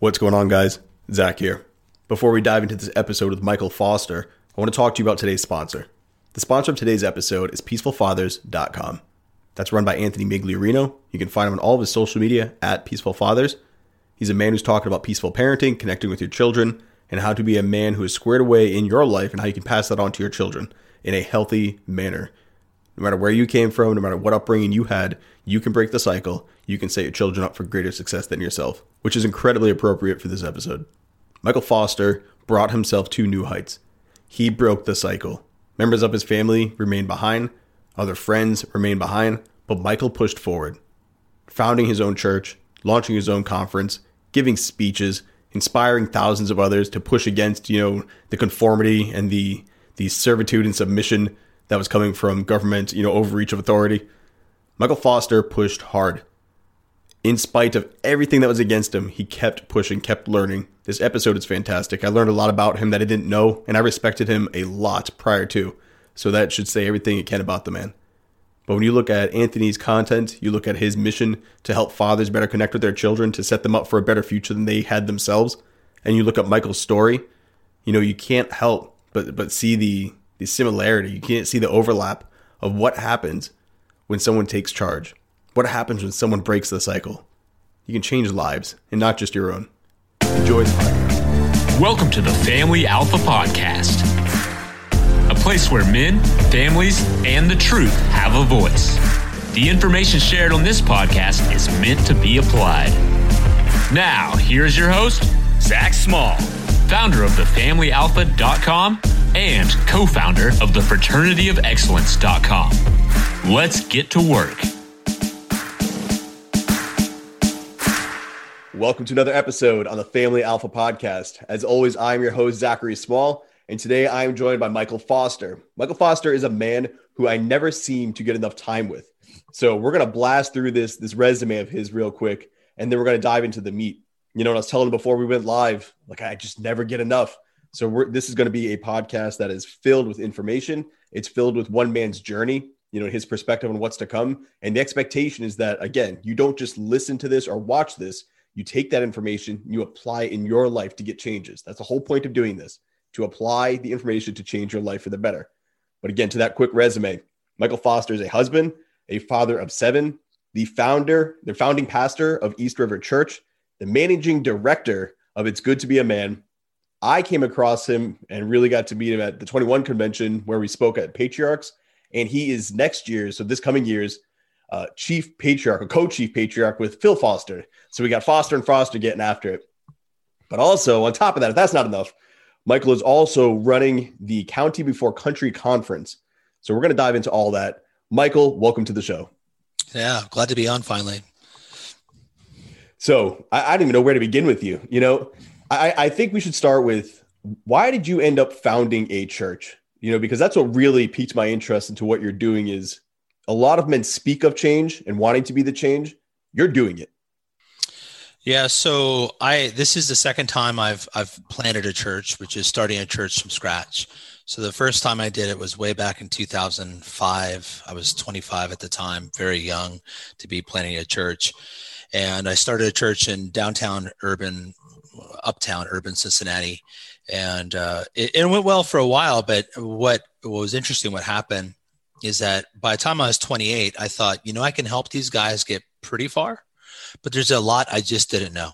What's going on, guys? Zac here. Before we dive into this episode with Michael Foster, I want to talk to you about today's sponsor. The sponsor of today's episode is peacefulfathers.com. That's run by Anthony Migliorino. You can find him on all of his social media at Peaceful Fathers. He's a man who's talking about peaceful parenting, connecting with your children, and how to be a man who is squared away in your life and how you can pass that on to your children in a healthy manner. No matter where you came from, no matter what upbringing you had, you can break the cycle. You can set your children up for greater success than yourself which is incredibly appropriate for this episode. Michael Foster brought himself to new heights. He broke the cycle. Members of his family remained behind, other friends remained behind, but Michael pushed forward, founding his own church, launching his own conference, giving speeches, inspiring thousands of others to push against, you know, the conformity and the the servitude and submission that was coming from government, you know, overreach of authority. Michael Foster pushed hard in spite of everything that was against him, he kept pushing, kept learning. This episode is fantastic. I learned a lot about him that I didn't know, and I respected him a lot prior to. So that should say everything it can about the man. But when you look at Anthony's content, you look at his mission to help fathers better connect with their children, to set them up for a better future than they had themselves, and you look at Michael's story, you know, you can't help but but see the the similarity. You can't see the overlap of what happens when someone takes charge what happens when someone breaks the cycle. You can change lives and not just your own. Enjoy the podcast. Welcome to the Family Alpha Podcast, a place where men, families, and the truth have a voice. The information shared on this podcast is meant to be applied. Now, here's your host, Zac Small, founder of thefamilyalpha.com and co founder of the fraternityofexcellence.com. Let's get to work. Welcome to another episode on the Family Alpha Podcast. As always, I'm your host, Zachary Small, and today I am joined by Michael Foster. Michael Foster is a man who I never seem to get enough time with. So we're gonna blast through this this resume of his real quick, and then we're gonna dive into the meat. You know, what I was telling him before we went live, like I just never get enough. So this is going to be a podcast that is filled with information. It's filled with one man's journey, you know, his perspective on what's to come. And the expectation is that again, you don't just listen to this or watch this you take that information, you apply in your life to get changes. That's the whole point of doing this to apply the information to change your life for the better. But again, to that quick resume, Michael Foster is a husband, a father of seven, the founder, the founding pastor of East River Church, the managing director of It's Good to Be a Man. I came across him and really got to meet him at the 21 convention where we spoke at Patriarchs. And he is next year, so this coming year's uh, chief patriarch, a co-chief patriarch with Phil Foster. So we got Foster and Foster getting after it. But also on top of that, if that's not enough, Michael is also running the County Before Country Conference. So we're going to dive into all that. Michael, welcome to the show. Yeah, glad to be on finally. So I, I don't even know where to begin with you. You know, I, I think we should start with why did you end up founding a church? You know, because that's what really piqued my interest into what you're doing is a lot of men speak of change and wanting to be the change. You're doing it. Yeah, so I this is the second time I've I've planted a church, which is starting a church from scratch. So the first time I did it was way back in 2005. I was 25 at the time, very young to be planting a church. And I started a church in downtown urban uptown urban Cincinnati and uh, it, it went well for a while, but what, what was interesting what happened is that by the time I was 28, I thought, you know, I can help these guys get pretty far, but there's a lot I just didn't know,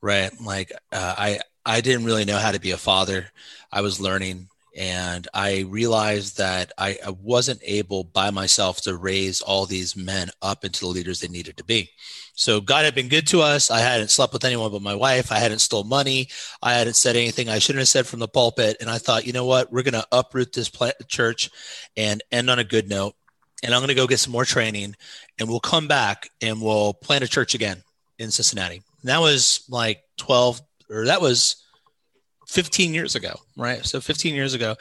right? Like uh, I I didn't really know how to be a father. I was learning, and I realized that I, I wasn't able by myself to raise all these men up into the leaders they needed to be. So God had been good to us. I hadn't slept with anyone but my wife. I hadn't stole money. I hadn't said anything I shouldn't have said from the pulpit. And I thought, you know what? We're going to uproot this church and end on a good note. And I'm going to go get some more training and we'll come back and we'll plant a church again in Cincinnati. And that was like 12 or that was 15 years ago, right? So 15 years ago,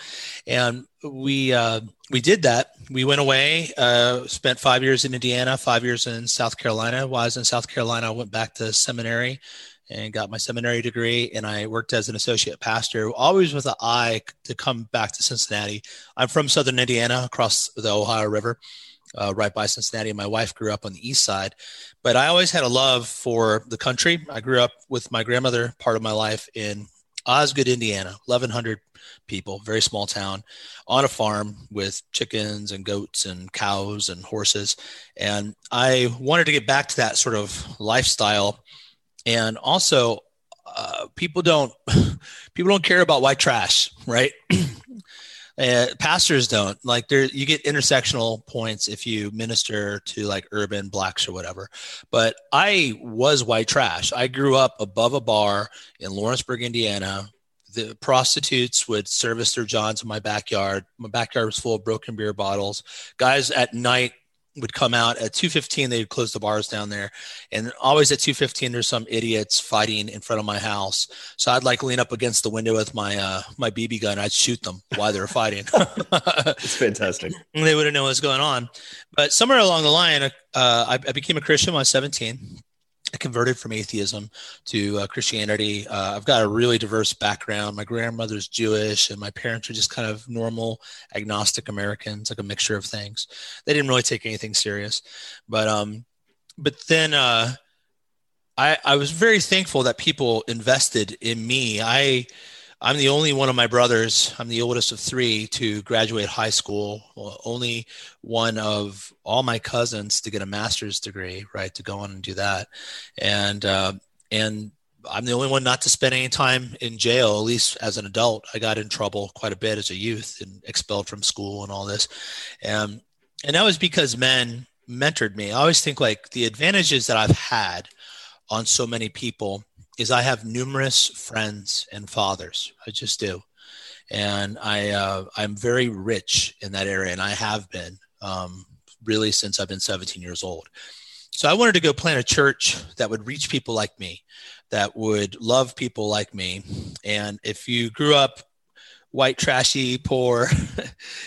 and we uh, we did that. We went away, uh, spent five years in Indiana, five years in South Carolina. While I was in South Carolina, I went back to seminary and got my seminary degree, and I worked as an associate pastor, always with an eye to come back to Cincinnati. I'm from Southern Indiana, across the Ohio River, uh, right by Cincinnati. My wife grew up on the east side, but I always had a love for the country. I grew up with my grandmother part of my life in Osgood, Indiana, 1,100 people, very small town, on a farm with chickens and goats and cows and horses. And I wanted to get back to that sort of lifestyle. And also, uh, people don't people don't care about white trash, right? Uh, pastors don't like there. You get intersectional points if you minister to like urban blacks or whatever. But I was white trash. I grew up above a bar in Lawrenceburg, Indiana. The prostitutes would service their johns in my backyard. My backyard was full of broken beer bottles. Guys at night would come out at 2.15 they'd close the bars down there. And always at 2.15 there's some idiots fighting in front of my house. So i'd like lean up against the window with my uh my bb gun i'd shoot them while they were fighting. It's fantastic. They wouldn't know what's going on. But somewhere along the line uh, I, I became a christian when i was 17 I converted from atheism to uh, Christianity. Uh, I've got a really diverse background. My grandmother's Jewish, and my parents are just kind of normal agnostic Americans, like a mixture of things. They didn't really take anything serious, but um, but then uh, I I was very thankful that people invested in me. I I'm the only one of my brothers. I'm the oldest of three to graduate high school. Only one of all my cousins to get a master's degree, right? To go on and do that, and uh, and I'm the only one not to spend any time in jail. At least as an adult, I got in trouble quite a bit as a youth and expelled from school and all this, and and that was because men mentored me. I always think like the advantages that I've had on so many people is I have numerous friends and fathers. I just do, and I uh, I'm very rich in that area, and I have been um, really since I've been 17 years old. So I wanted to go plant a church that would reach people like me, that would love people like me. And if you grew up white trashy poor.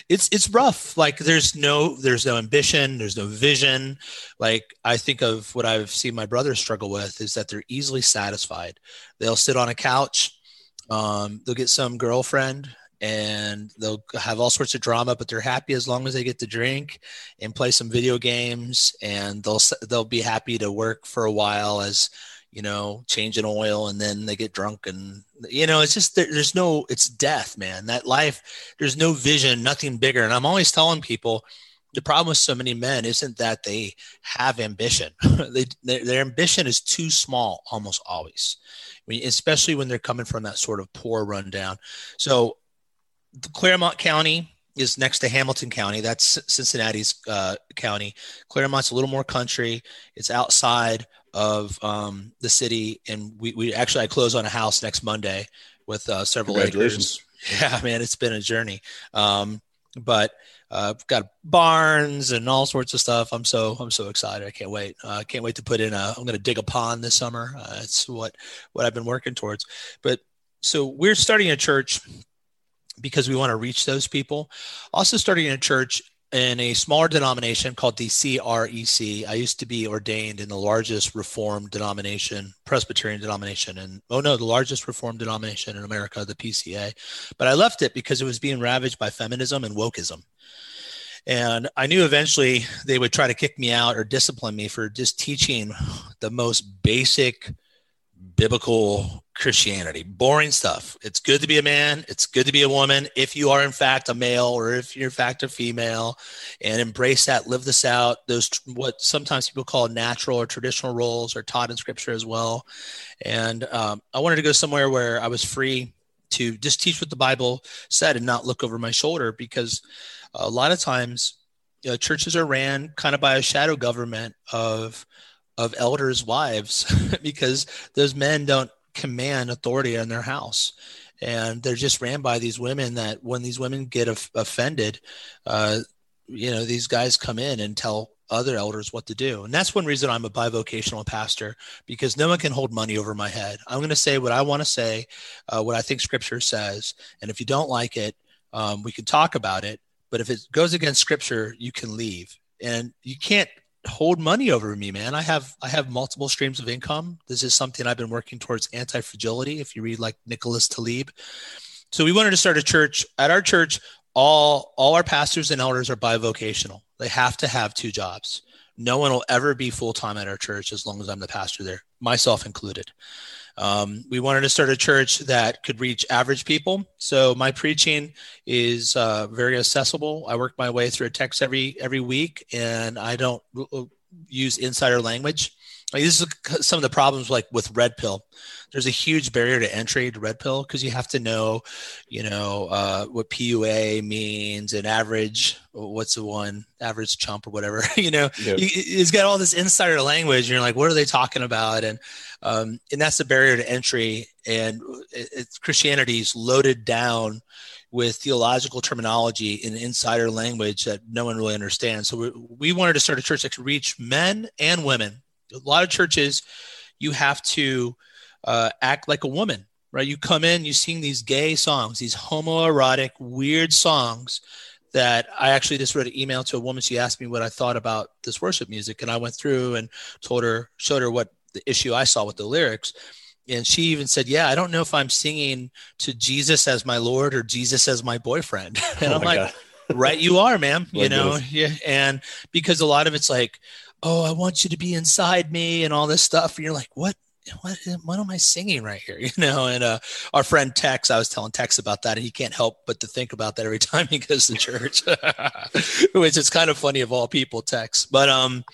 It's it's rough. Like there's no there's no ambition there's no vision. Like i think of what i've seen my brothers struggle with is that they're easily satisfied. They'll sit on a couch um, they'll get some girlfriend and they'll have all sorts of drama but they're happy as long as they get to drink and play some video games and they'll they'll be happy to work for a while as you know, changing oil and then they get drunk and you know, it's just there, there's no it's death, man. That life there's no vision, nothing bigger. And I'm always telling people the problem with so many men isn't that they have ambition. they, their, their, ambition is too small almost always. I mean, especially when they're coming from that sort of poor rundown. So the Clermont County is next to Hamilton County. That's Cincinnati's uh, county. Clermont's a little more country. It's outside of um, the city, and we, we actually I close on a house next Monday with uh, several acres. Yeah, man, it's been a journey. Um, but uh, got barns and all sorts of stuff. I'm so I'm so excited. I can't wait. I uh, can't wait to put in a. I'm going to dig a pond this summer. Uh, it's what what I've been working towards. But so we're starting a church because we want to reach those people. Also starting a church in a smaller denomination called the CREC. I used to be ordained in the largest Reformed denomination, Presbyterian denomination, and oh no, the largest Reformed denomination in America, the PCA. But I left it because it was being ravaged by feminism and wokeism. And I knew eventually they would try to kick me out or discipline me for just teaching the most basic biblical Christianity. Boring stuff. It's good to be a man. It's good to be a woman if you are in fact a male or if you're in fact a female, and embrace that, live this out. Those what sometimes people call natural or traditional roles are taught in Scripture as well. And um, I wanted to go somewhere where I was free to just teach what the Bible said and not look over my shoulder because a lot of times you know, churches are ran kind of by a shadow government of of elders' wives because those men don't command authority in their house. And they're just ran by these women that when these women get of, offended uh, you know these guys come in and tell other elders what to do. And that's one reason i'm a bivocational pastor because no one can hold money over my head. I'm going to say what i want to say uh, what i think scripture says. And if you don't like it um, we can talk about it. But if it goes against scripture you can leave. And you can't hold money over me, man. I have I have multiple streams of income. This is something I've been working towards anti-fragility. If you read like Nicholas Taleb. So we wanted to start a church. At our church, all all our pastors and elders are bivocational. They have to have two jobs. No one will ever be full time at our church as long as I'm the pastor there, myself included. Um, we wanted to start a church that could reach average people. So my preaching is uh, very accessible. I work my way through a text every every week, and I don't use insider language. Like this is some of the problems like with red pill. There's a huge barrier to entry to red pill because you have to know you know uh, what pua means and average what's the one average chump or whatever you know? Yep. it's got all this insider language and you're like what are they talking about? And um, and that's the barrier to entry. And it, it's christianity's loaded down with theological terminology and insider language that no one really understands. So we, we wanted to start a church that could reach men and women a lot of churches you have to uh, act like a woman, right? You come in, you sing these gay songs, these homoerotic, weird songs that I actually just wrote an email to a woman. She asked me what I thought about this worship music. And I went through and told her, showed her what the issue I saw with the lyrics. And she even said, Yeah, I don't know if I'm singing to Jesus as my Lord or Jesus as my boyfriend. And oh I'm like, Right, you are, ma'am. you know, yeah. And because a lot of it's like, Oh, I want you to be inside me and all this stuff. And you're like, What? what, what am I singing right here? You know, and uh, our friend Tex, I was telling Tex about that, and he can't help but to think about that every time he goes to church, which is kind of funny of all people, Tex. But um,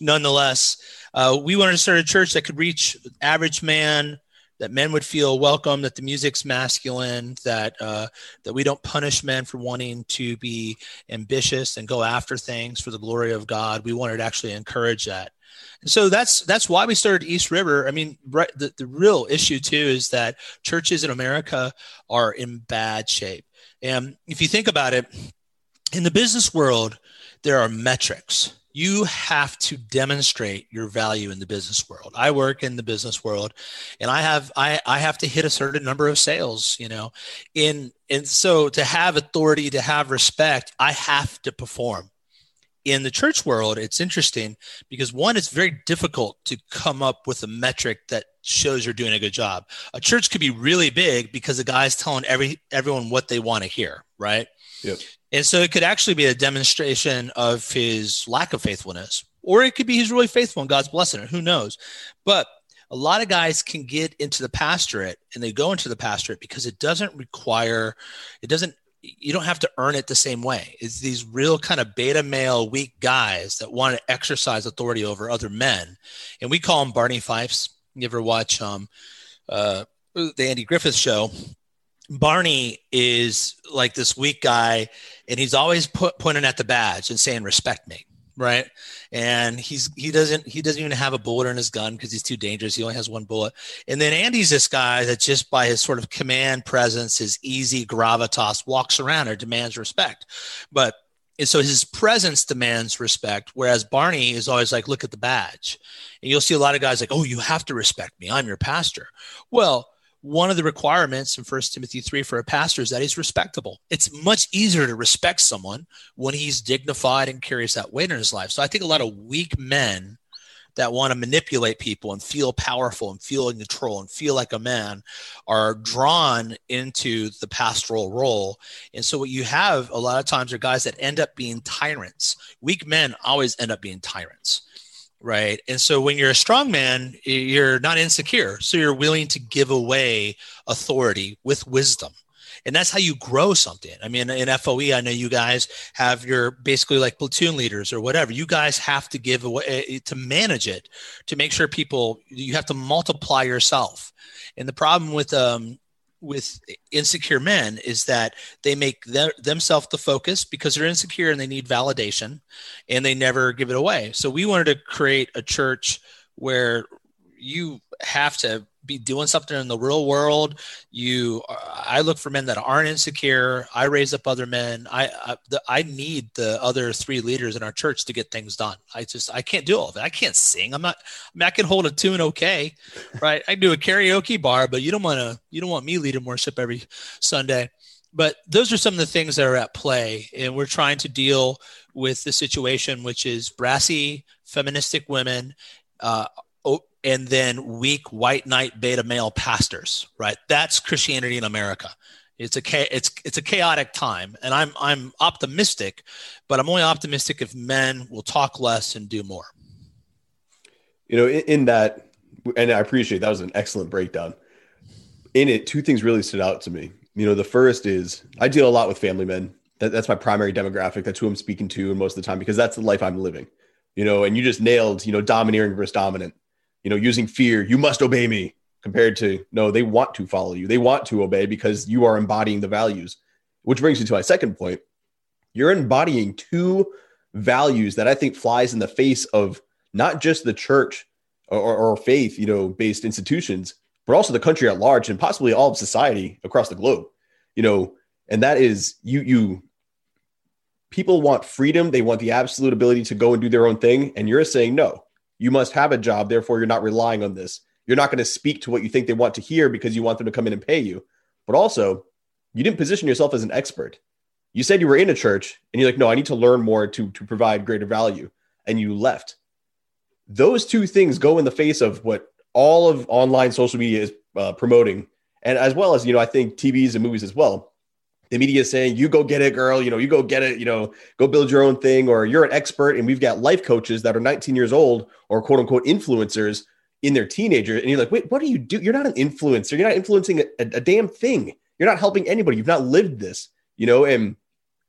nonetheless, uh, we wanted to start a church that could reach average man, that men would feel welcome, that the music's masculine, that uh, that we don't punish men for wanting to be ambitious and go after things for the glory of God. We wanted to actually encourage that. And so that's that's why we started East River. I mean, right, the, the real issue too is that churches in America are in bad shape. And if you think about it, in the business world, there are metrics. You have to demonstrate your value in the business world. I work in the business world and I have I, I have to hit a certain number of sales, you know. In and so to have authority, to have respect, I have to perform in the church world, it's interesting because one, it's very difficult to come up with a metric that shows you're doing a good job. A church could be really big because the guy's telling every everyone what they want to hear, right? Yep. And so it could actually be a demonstration of his lack of faithfulness, or it could be he's really faithful and God's blessing it. Who knows? But a lot of guys can get into the pastorate and they go into the pastorate because it doesn't require, it doesn't you don't have to earn it the same way. It's these real kind of beta male weak guys that want to exercise authority over other men, and we call them Barney Fifes. You ever watch um, uh, the Andy Griffith Show? Barney is like this weak guy, and he's always put, pointing at the badge and saying, "Respect me." right? And he's he doesn't he doesn't even have a bullet in his gun because he's too dangerous. He only has one bullet. And then Andy's this guy that just by his sort of command presence, his easy gravitas, walks around or demands respect. But and so his presence demands respect, whereas Barney is always like, look at the badge. And you'll see a lot of guys like, oh, you have to respect me. I'm your pastor. Well, one of the requirements in First Timothy 3 for a pastor is that he's respectable. It's much easier to respect someone when he's dignified and carries that weight in his life. So I think a lot of weak men that want to manipulate people and feel powerful and feel in control and feel like a man are drawn into the pastoral role. And so what you have a lot of times are guys that end up being tyrants. Weak men always end up being tyrants right? And so when you're a strong man, you're not insecure. So you're willing to give away authority with wisdom. And that's how you grow something. I mean, in FOE, I know you guys have your basically like platoon leaders or whatever. You guys have to give away eh, to manage it to make sure people, you have to multiply yourself. And the problem with um, with insecure men is that they make them, themselves the focus because they're insecure and they need validation and they never give it away. So we wanted to create a church where you have to be doing something in the real world. You, I look for men that aren't insecure. I raise up other men. I, I, the, I need the other three leaders in our church to get things done. I just, I can't do all of it. I can't sing. I'm not. I mean, I can hold a tune okay, right? I do a karaoke bar, but you don't want to. You don't want me leading worship every Sunday. But those are some of the things that are at play, and we're trying to deal with the situation, which is brassy, feministic women uh, and then weak white knight beta male pastors, right? That's Christianity in America. It's a it's it's a chaotic time, and I'm I'm optimistic, but I'm only optimistic if men will talk less and do more. You know, in, in that, and I appreciate that was an excellent breakdown. In it, two things really stood out to me. You know, the first is I deal a lot with family men. That, that's my primary demographic. That's who I'm speaking to most of the time because that's the life I'm living. You know, and you just nailed, you know, domineering versus dominant. You know, using fear, you must obey me compared to no, they want to follow you. They want to obey because you are embodying the values. Which brings me to my second point. You're embodying two values that I think flies in the face of not just the church or, or faith, you know, based institutions, but also the country at large and possibly all of society across the globe. You know, and that is you you people want freedom, they want the absolute ability to go and do their own thing, and you're saying no. You must have a job, therefore you're not relying on this you're not going to speak to what you think they want to hear because you want them to come in and pay you. But also, you didn't position yourself as an expert. You said you were in a church and you're like, no, I need to learn more to, to provide greater value. And you left. Those two things go in the face of what all of online social media is uh, promoting. And as well as, you know, I think TVs and movies as well. The media is saying, you go get it, girl, you know, you go get it, you know, go build your own thing, or you're an expert. And we've got life coaches that are 19 years old or quote unquote influencers in their teenager and you're like wait what do you do? You're not an influencer. You're not influencing a, a, damn thing. You're not helping anybody. You've not lived this you know and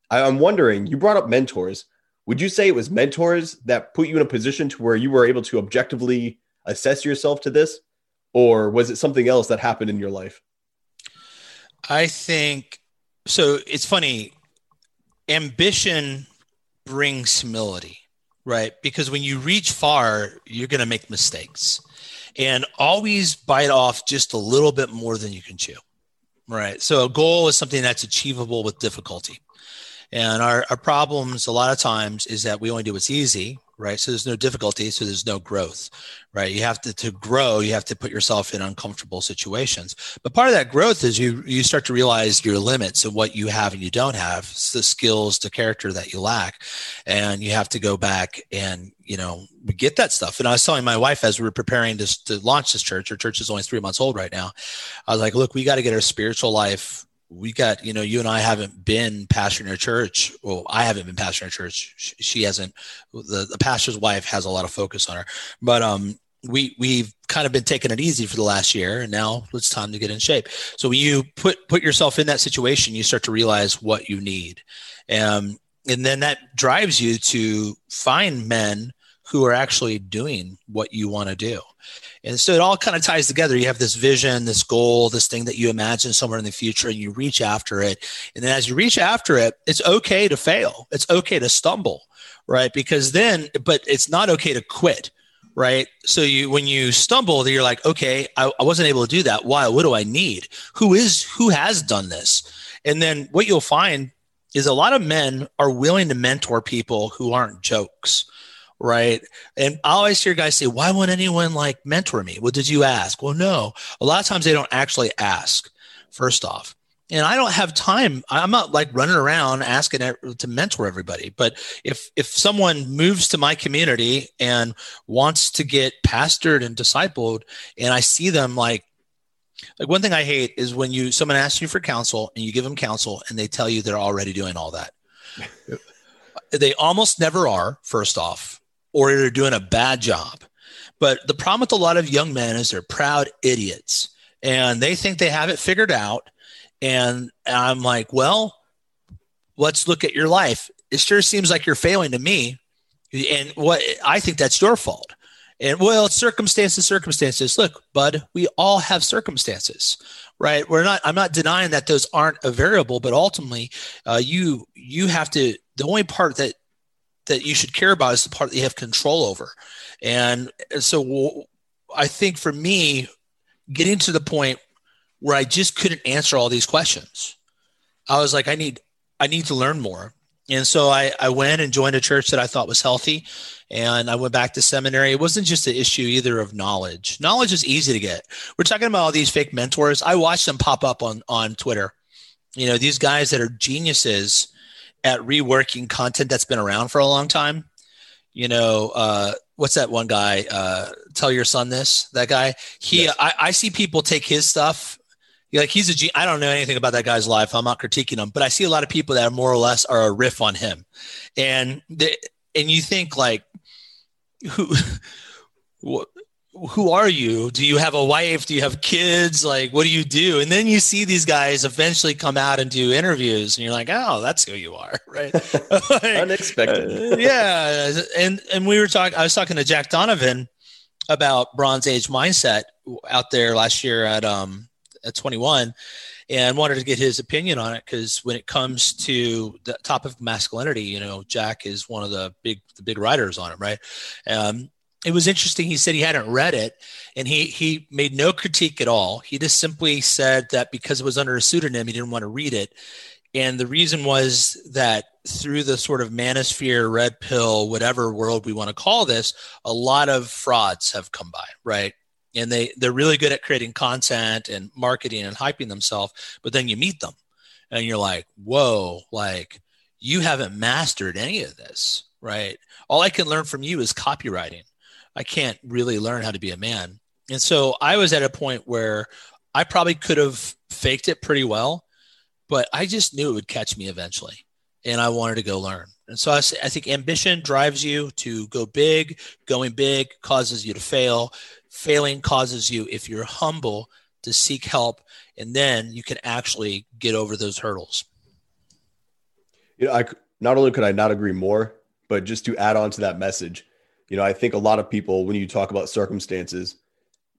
I, i'm wondering you brought up mentors. Would you say it was mentors that put you in a position to where you were able to objectively assess yourself to this? Or was it something else that happened in your life? I think so it's funny ambition brings humility right because when you reach far you're going to make mistakes and always bite off just a little bit more than you can chew. Right. So a goal is something that's achievable with difficulty. And our, our problems a lot of times is that we only do what's easy right? So there's no difficulty, so there's no growth, right? You have to to grow, you have to put yourself in uncomfortable situations. But part of that growth is you you start to realize your limits and what you have and you don't have, the skills, the character that you lack, and you have to go back and you know get that stuff. And I was telling my wife as we were preparing to to launch this church. Our church is only three months old right now. I was like, look, we got to get our spiritual life we got you know you and i haven't been pastoring a church. Well i haven't been pastoring a church. She, she hasn't. The, the pastor's wife has a lot of focus on her. But um we we've kind of been taking it easy for the last year and now it's time to get in shape. So when you put put yourself in that situation you start to realize what you need. Um, and then that drives you to find men who are actually doing what you want to do and so it all kind of ties together. You have this vision, this goal, this thing that you imagine somewhere in the future, and you reach after it. And then as you reach after it, it's okay to fail. It's okay to stumble, right? Because then, but it's not okay to quit, right? So you, when you stumble, you're like, okay, I, I wasn't able to do that. Why? What do I need? Who is, who has done this? And then what you'll find is a lot of men are willing to mentor people who aren't jokes right? And I always hear guys say, "Why won't anyone like mentor me?" Well, did you ask? Well, no. A lot of times they don't actually ask. First off, and I don't have time. I'm not like running around asking to mentor everybody. But if if someone moves to my community and wants to get pastored and discipled, and I see them like like one thing I hate is when you someone asks you for counsel and you give them counsel and they tell you they're already doing all that. they almost never are. First off, or they're doing a bad job. But the problem with a lot of young men is they're proud idiots and they think they have it figured out. And I'm like, well, let's look at your life. It sure seems like you're failing to me. And what I think that's your fault. And well, circumstances, circumstances. Look, bud, we all have circumstances, right? We're not. I'm not denying that those aren't a variable, but ultimately, uh, you you have to. The only part that that you should care about is the part that you have control over. And so I think for me, getting to the point where I just couldn't answer all these questions, I was like, I need, I need to learn more. And so I, I went and joined a church that I thought was healthy. And I went back to seminary. It wasn't just an issue either of knowledge. Knowledge is easy to get. We're talking about all these fake mentors. I watched them pop up on, on Twitter. You know, these guys that are geniuses at reworking content that's been around for a long time. You know, uh, what's that one guy? Uh, Tell your son this. That guy. He, yes. I, I see people take his stuff like he's a G. I don't know anything about that guy's life. I'm not critiquing him, but I see a lot of people that are more or less are a riff on him, and the, and you think like, who, who are you? Do you have a wife? Do you have kids? Like, what do you do? And then you see these guys eventually come out and do interviews, and you're like, oh, that's who you are, right? like, Unexpected. uh, yeah, and and we were talking. I was talking to Jack Donovan about Bronze Age mindset out there last year at um at 21 and wanted to get his opinion on it because when it comes to the topic of masculinity, you know, Jack is one of the big the big writers on it, right? Um, it was interesting. He said he hadn't read it, and he he made no critique at all. He just simply said that because it was under a pseudonym, he didn't want to read it, and the reason was that through the sort of manosphere, red pill, whatever world we want to call this, a lot of frauds have come by, right? and they they're really good at creating content and marketing and hyping themselves but then you meet them and you're like whoa like you haven't mastered any of this right all i can learn from you is copywriting i can't really learn how to be a man. And so i was at a point where i probably could have faked it pretty well but i just knew it would catch me eventually and i wanted to go learn. And so I, I think ambition drives you to go big. Going big causes you to fail. Failing causes you, if you're humble, to seek help, and then you can actually get over those hurdles. You know, I not only could I not agree more, but just to add on to that message, you know, I think a lot of people, when you talk about circumstances,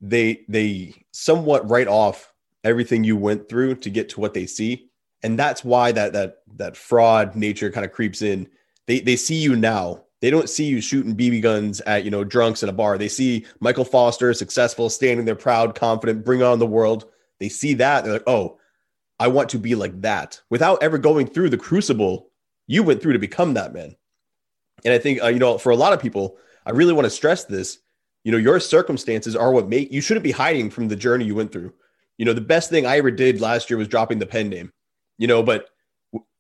they they somewhat write off everything you went through to get to what they see, and that's why that that that fraud nature kind of creeps in. They they see you now they don't see you shooting BB guns at, you know, drunks in a bar. They see Michael Foster successful, standing there proud, confident, bring on the world. They see that. They're like, oh, I want to be like that without ever going through the crucible you went through to become that man. And I think, uh, you know, for a lot of people, I really want to stress this. You know, your circumstances are what make you shouldn't be hiding from the journey you went through. You know, the best thing I ever did last year was dropping the pen name, you know, but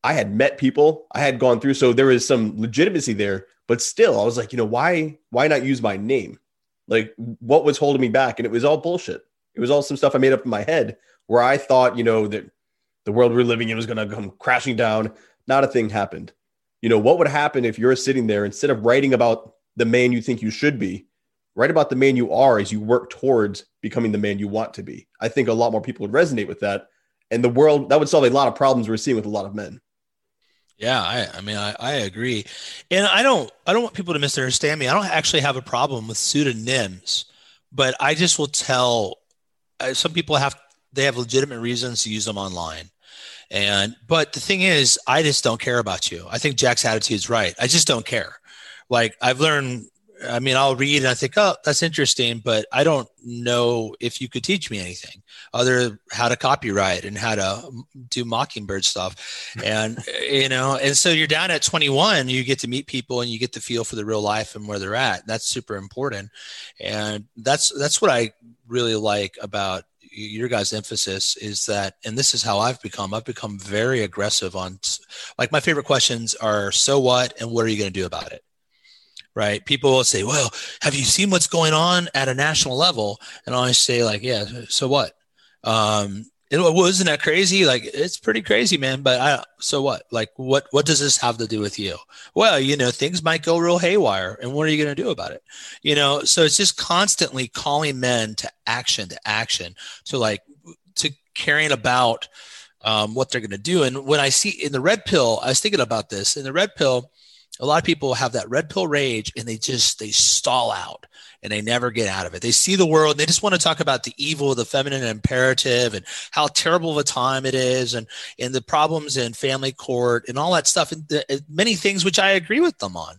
I had met people, I had gone through. So there was some legitimacy there but still, I was like, you know, why why not use my name? Like what was holding me back? And it was all bullshit. It was all some stuff I made up in my head where I thought, you know, that the world we're living in was going to come crashing down. Not a thing happened. You know, what would happen if you're sitting there instead of writing about the man you think you should be, write about the man you are as you work towards becoming the man you want to be? I think a lot more people would resonate with that. And the world, that would solve a lot of problems we're seeing with a lot of men. Yeah, I, I mean, I, I agree, and I don't, I don't want people to misunderstand me. I don't actually have a problem with pseudonyms, but I just will tell. Uh, some people have, they have legitimate reasons to use them online, and but the thing is, I just don't care about you. I think Jack's attitude is right. I just don't care. Like I've learned I mean, I'll read and I think, oh, that's interesting, but I don't know if you could teach me anything other how to copywrite and how to do mockingbird stuff. And, you know, and so you're down at 21, you get to meet people and you get the feel for the real life and where they're at. That's super important. And that's, that's what I really like about your guys' emphasis is that, and this is how I've become, I've become very aggressive on like my favorite questions are, so what? And what are you going to do about it? Right? People will say, well, have you seen what's going on at a national level? And I always say like, yeah, so what? Um, it wasn't that crazy. Like it's pretty crazy, man. But I, so what? Like what, what does this have to do with you? Well, you know, things might go real haywire and what are you going to do about it? You know, so it's just constantly calling men to action, to action, to like, to caring about, um, what they're going to do. And when I see in the red pill, I was thinking about this in the red pill, a lot of people have that red pill rage and they just they stall out and they never get out of it. They see the world and they just want to talk about the evil the feminine imperative and how terrible of a time it is and and the problems in family court and all that stuff and the, many things which I agree with them on.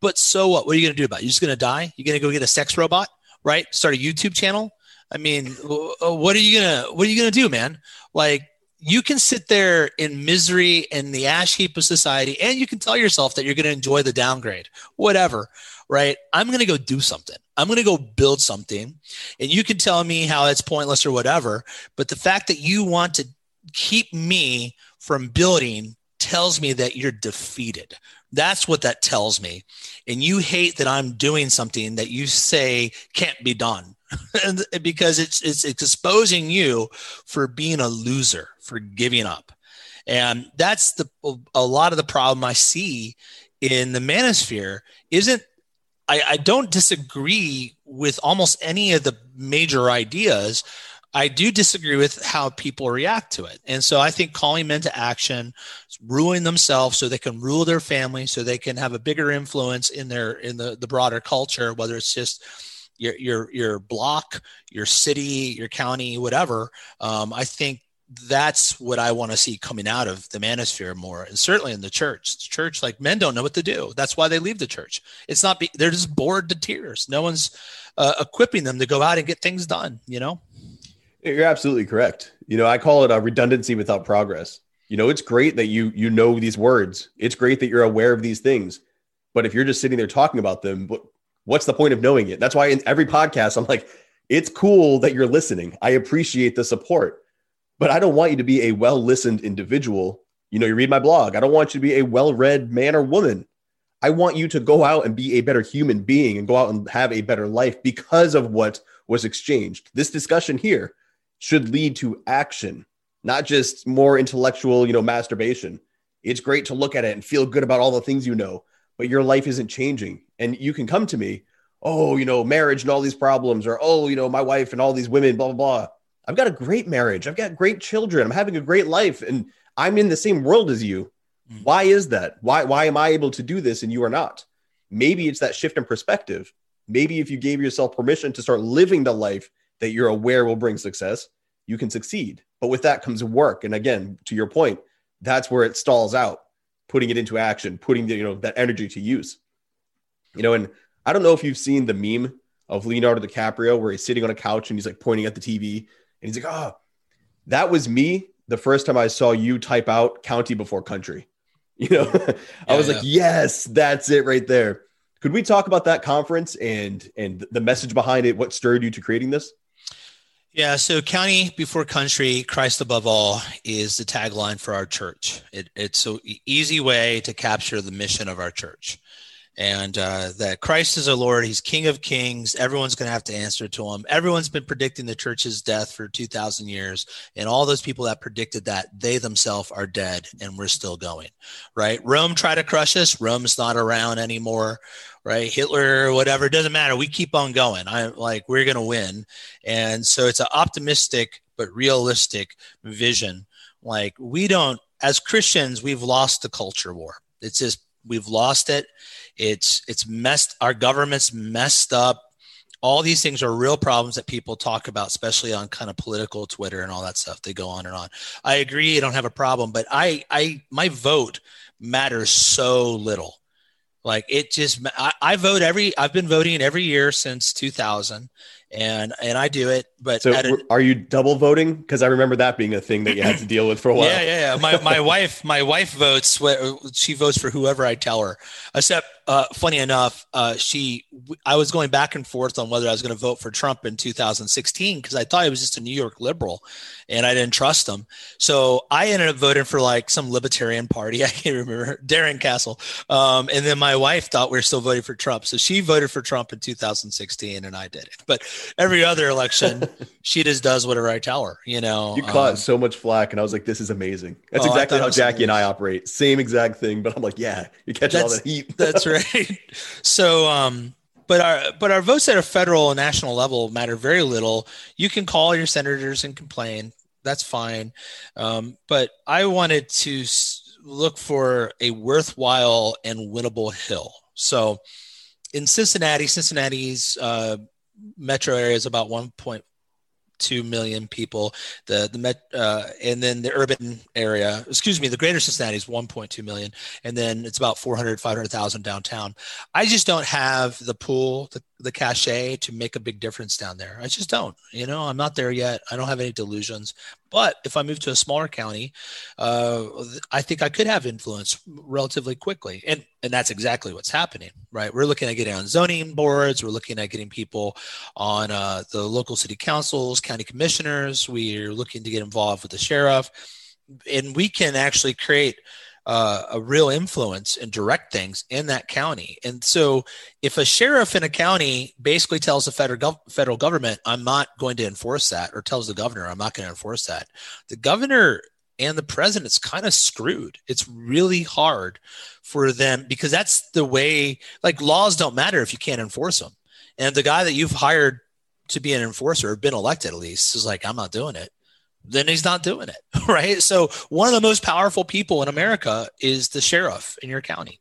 But so what? What are you going to do about it? You're just going to die? You're going to go get a sex robot, right? Start a YouTube channel? I mean, uh, what are you going to what are you going to do, man? Like you can sit there in misery in the ash heap of society and you can tell yourself that you're going to enjoy the downgrade. Whatever right? I'm going to go do something. I'm going to go build something and you can tell me how it's pointless or whatever but the fact that you want to keep me from building tells me that you're defeated. That's what that tells me. And you hate that i'm doing something that you say can't be done because it's, it's it's exposing you for being a loser, for giving up, and that's the a lot of the problem I see in the manosphere. Isn't I, I don't disagree with almost any of the major ideas. I do disagree with how people react to it. And so I think calling men to action, ruling themselves so they can rule their family, so they can have a bigger influence in their in the, the broader culture, whether it's just your your your block, your city, your county, whatever. Um, I think that's what I want to see coming out of the manosphere more, and certainly in the church. The church, like men, don't know what to do. That's why they leave the church. It's not be, they're just bored to tears. No one's uh, equipping them to go out and get things done. You know. You're absolutely correct. You know, I call it a redundancy without progress. You know, it's great that you you know these words. It's great that you're aware of these things. But if you're just sitting there talking about them, what's the point of knowing it? That's why in every podcast I'm like, it's cool that you're listening. I appreciate the support. But I don't want you to be a well-listened individual. You know, you read my blog. I don't want you to be a well-read man or woman. I want you to go out and be a better human being and go out and have a better life because of what was exchanged. This discussion here should lead to action, not just more intellectual, you know, masturbation. It's great to look at it and feel good about all the things you know, but your life isn't changing. And you can come to me, oh, you know, marriage and all these problems, or oh, you know, my wife and all these women, blah, blah, blah. I've got a great marriage. I've got great children. I'm having a great life. And I'm in the same world as you. Mm. Why is that? Why, why am I able to do this and you are not? Maybe it's that shift in perspective. Maybe if you gave yourself permission to start living the life that you're aware will bring success, you can succeed. But with that comes work. And again, to your point, that's where it stalls out, putting it into action, putting the, you know, that energy to use. You know, and I don't know if you've seen the meme of Leonardo DiCaprio where he's sitting on a couch and he's like pointing at the TV and he's like, oh, that was me the first time I saw you type out county before country. You know, yeah, I was yeah. like, yes, that's it right there. Could we talk about that conference and and the message behind it? What stirred you to creating this? Yeah, so county before country, Christ above all is the tagline for our church. It, it's an easy way to capture the mission of our church. And uh, that Christ is our Lord, He's King of Kings. Everyone's going to have to answer to Him. Everyone's been predicting the church's death for 2,000 years. And all those people that predicted that, they themselves are dead and we're still going, right? Rome tried to crush us. Rome's not around anymore right? Hitler, whatever, it doesn't matter. We keep on going. I'm like, we're going to win. And so it's an optimistic but realistic vision. Like, we don't, as Christians, we've lost the culture war. It's just, we've lost it. It's, it's messed, our government's messed up. All these things are real problems that people talk about, especially on kind of political Twitter and all that stuff. They go on and on. I agree, I don't have a problem, but I, I, my vote matters so little like it just, I, I, vote every, I've been voting every year since 2000 and, and I do it, but so a, are you double voting? Cause I remember that being a thing that you had to deal with for a while. Yeah. Yeah. yeah. My, my wife, my wife votes, she votes for whoever I tell her, except uh, funny enough, uh, she, I was going back and forth on whether I was going to vote for Trump in 2016 because I thought he was just a New York liberal, and I didn't trust him. So I ended up voting for like some libertarian party. I can't remember Darrell Castle, um, and then my wife thought we were still voting for Trump, so she voted for Trump in 2016, and I did it. But every other election, she just does whatever I tell her. You know, you caught um, so much flack, and I was like, "This is amazing." That's oh, exactly how Jackie and I operate. Same exact thing, but I'm like, "Yeah, you catch all the heat." that's right. So, um, but our but our votes at a federal and national level matter very little. You can call your senators and complain. That's fine. Um, but I wanted to look for a worthwhile and winnable hill. So, in Cincinnati, Cincinnati's uh, metro area is about 1.2 million people. The the Met uh, and then the urban area, excuse me, the greater Cincinnati is 1.2 million, and then it's about 400 500,000 downtown. I just don't have the pool, the, the cachet to make a big difference down there. I just don't. You know, I'm not there yet. I don't have any delusions. But if I move to a smaller county, uh, I think I could have influence relatively quickly, and and that's exactly what's happening, right? We're looking at getting on zoning boards. We're looking at getting people on uh, the local city councils, county commissioners. We're looking to get involved with the sheriff, and we can actually create uh, a real influence and direct things in that county. And so, if a sheriff in a county basically tells the federal gov- federal government, "I'm not going to enforce that," or tells the governor, "I'm not going to enforce that," the governor and the president's kind of screwed. It's really hard for them because that's the way. Like laws don't matter if you can't enforce them. And the guy that you've hired to be an enforcer, or been elected at least, is like, "I'm not doing it." Then he's not doing it, right? So one of the most powerful people in America is the sheriff in your county.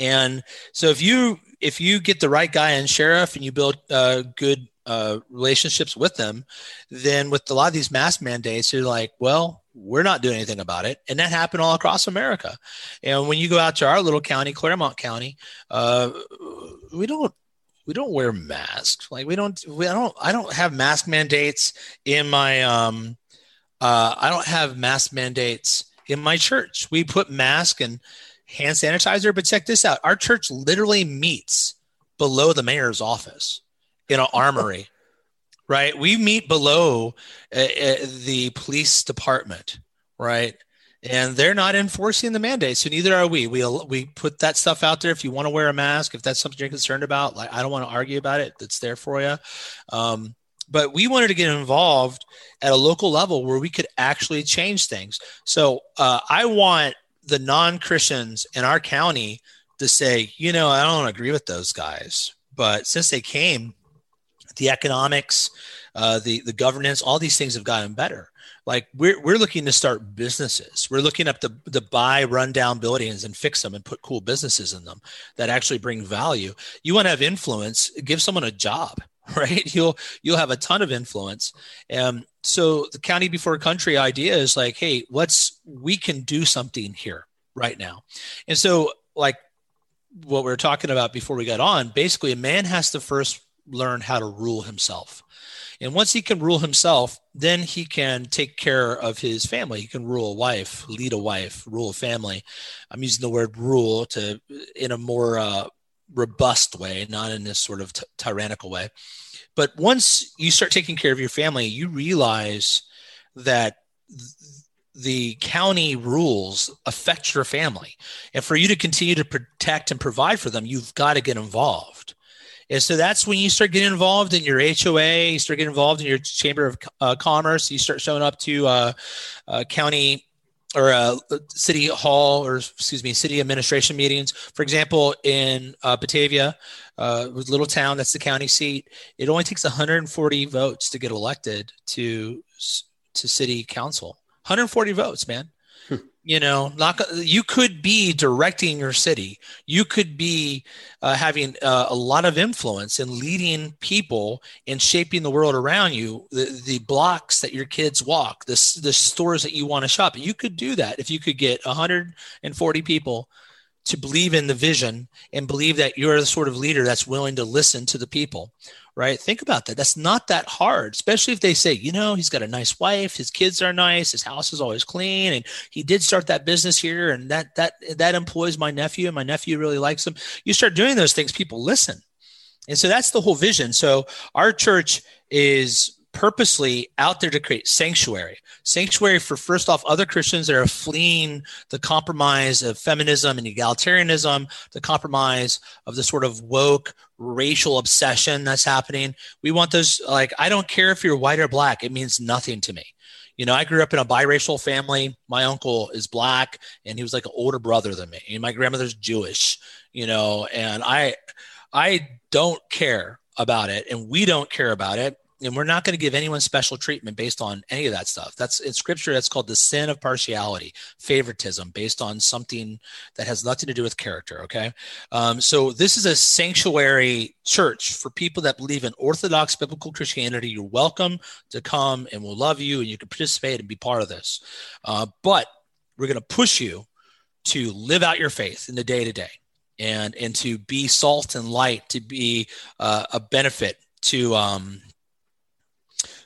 And so if you if you get the right guy in sheriff and you build uh, good uh, relationships with them, then with a lot of these mask mandates, you're like, well, we're not doing anything about it, and that happened all across America. And when you go out to our little county, Clermont County, uh, we don't we don't wear masks. Like we don't we I don't I don't have mask mandates in my um uh, I don't have mask mandates in my church. We put mask and hand sanitizer, but check this out: our church literally meets below the mayor's office in an armory. right? We meet below uh, uh, the police department, right? And they're not enforcing the mandate, so neither are we. We we put that stuff out there. If you want to wear a mask, if that's something you're concerned about, like I don't want to argue about it. That's there for you. Um, but we wanted to get involved at a local level where we could actually change things. So uh, I want the non Christians in our county to say, you know, I don't agree with those guys, but since they came, the economics, uh, the the governance, all these things have gotten better. Like we're we're looking to start businesses. We're looking up to to buy rundown buildings and fix them and put cool businesses in them that actually bring value. You want to have influence, give someone a job right? You'll you'll have a ton of influence. Um, so the county before country idea is like hey let's we can do something here right now. And so like what we are talking about before we got on basically a man has to first learn how to rule himself. And once he can rule himself then he can take care of his family. He can rule a wife lead a wife rule a family. I'm using the word rule to in a more uh, robust way, not in this sort of t- tyrannical way. But once you start taking care of your family, you realize that th- the county rules affect your family. And for you to continue to protect and provide for them, you've got to get involved. And so that's when you start getting involved in your HOA, you start getting involved in your Chamber of uh, Commerce, you start showing up to uh, uh, county or uh, city hall or excuse me city administration meetings. For example in uh, batavia uh, little town that's the county seat it only takes 140 votes to get elected to to city council. 140 votes man you know not you could be directing your city. You could be uh, having uh, a lot of influence and leading people and shaping the world around you. The, the blocks that your kids walk the, the stores that you want to shop. You could do that if you could get 140 people to believe in the vision and believe that you're the sort of leader that's willing to listen to the people right? Think about that. That's not that hard especially if they say you know he's got a nice wife his kids are nice his house is always clean and he did start that business here and that that that employs my nephew and my nephew really likes him. You start doing those things people listen. And so that's the whole vision. So our church is purposely out there to create sanctuary. Sanctuary for first off other christians that are fleeing the compromise of feminism and egalitarianism the compromise of the sort of woke racial obsession that's happening. We want those like i don't care if you're white or black it means nothing to me. You know i grew up in a biracial family. My uncle is black and he was like an older brother than me. And my grandmother's jewish you know and i i don't care about it and we don't care about it and we're not going to give anyone special treatment based on any of that stuff. That's in scripture. That's called the sin of partiality, favoritism, based on something that has nothing to do with character. Okay, um, so this is a sanctuary church for people that believe in Orthodox biblical Christianity. You're welcome to come, and we'll love you, and you can participate and be part of this. Uh, but we're going to push you to live out your faith in the day to day and and to be salt and light to be uh, a benefit to um,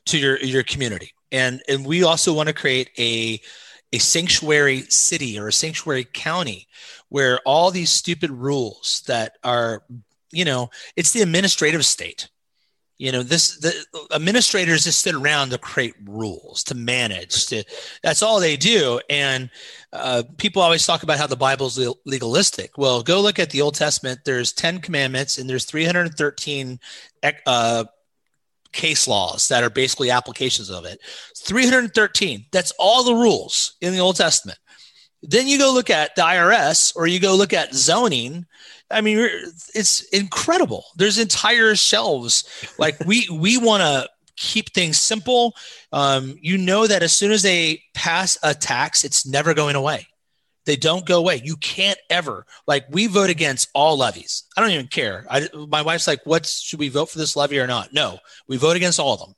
to your your community. And and we also want to create a a sanctuary city or a sanctuary county where all these stupid rules that are you know it's the administrative state. You know this the administrators just sit around to create rules to manage to that's all they do. And uh, people always talk about how the bible's legalistic. Well go look at the old testament. There's 10 commandments and there's 313 uh, case laws that are basically applications of it 313 that's all the rules in the old testament then you go look at the irs or you go look at zoning I mean, it's incredible. There's entire shelves. Like we we want to keep things simple. Um, you know that as soon as they pass a tax, it's never going away. They don't go away. You can't ever like we vote against all levies. I don't even care. I, my wife's like, "What should we vote for this levy or not?" No, we vote against all of them.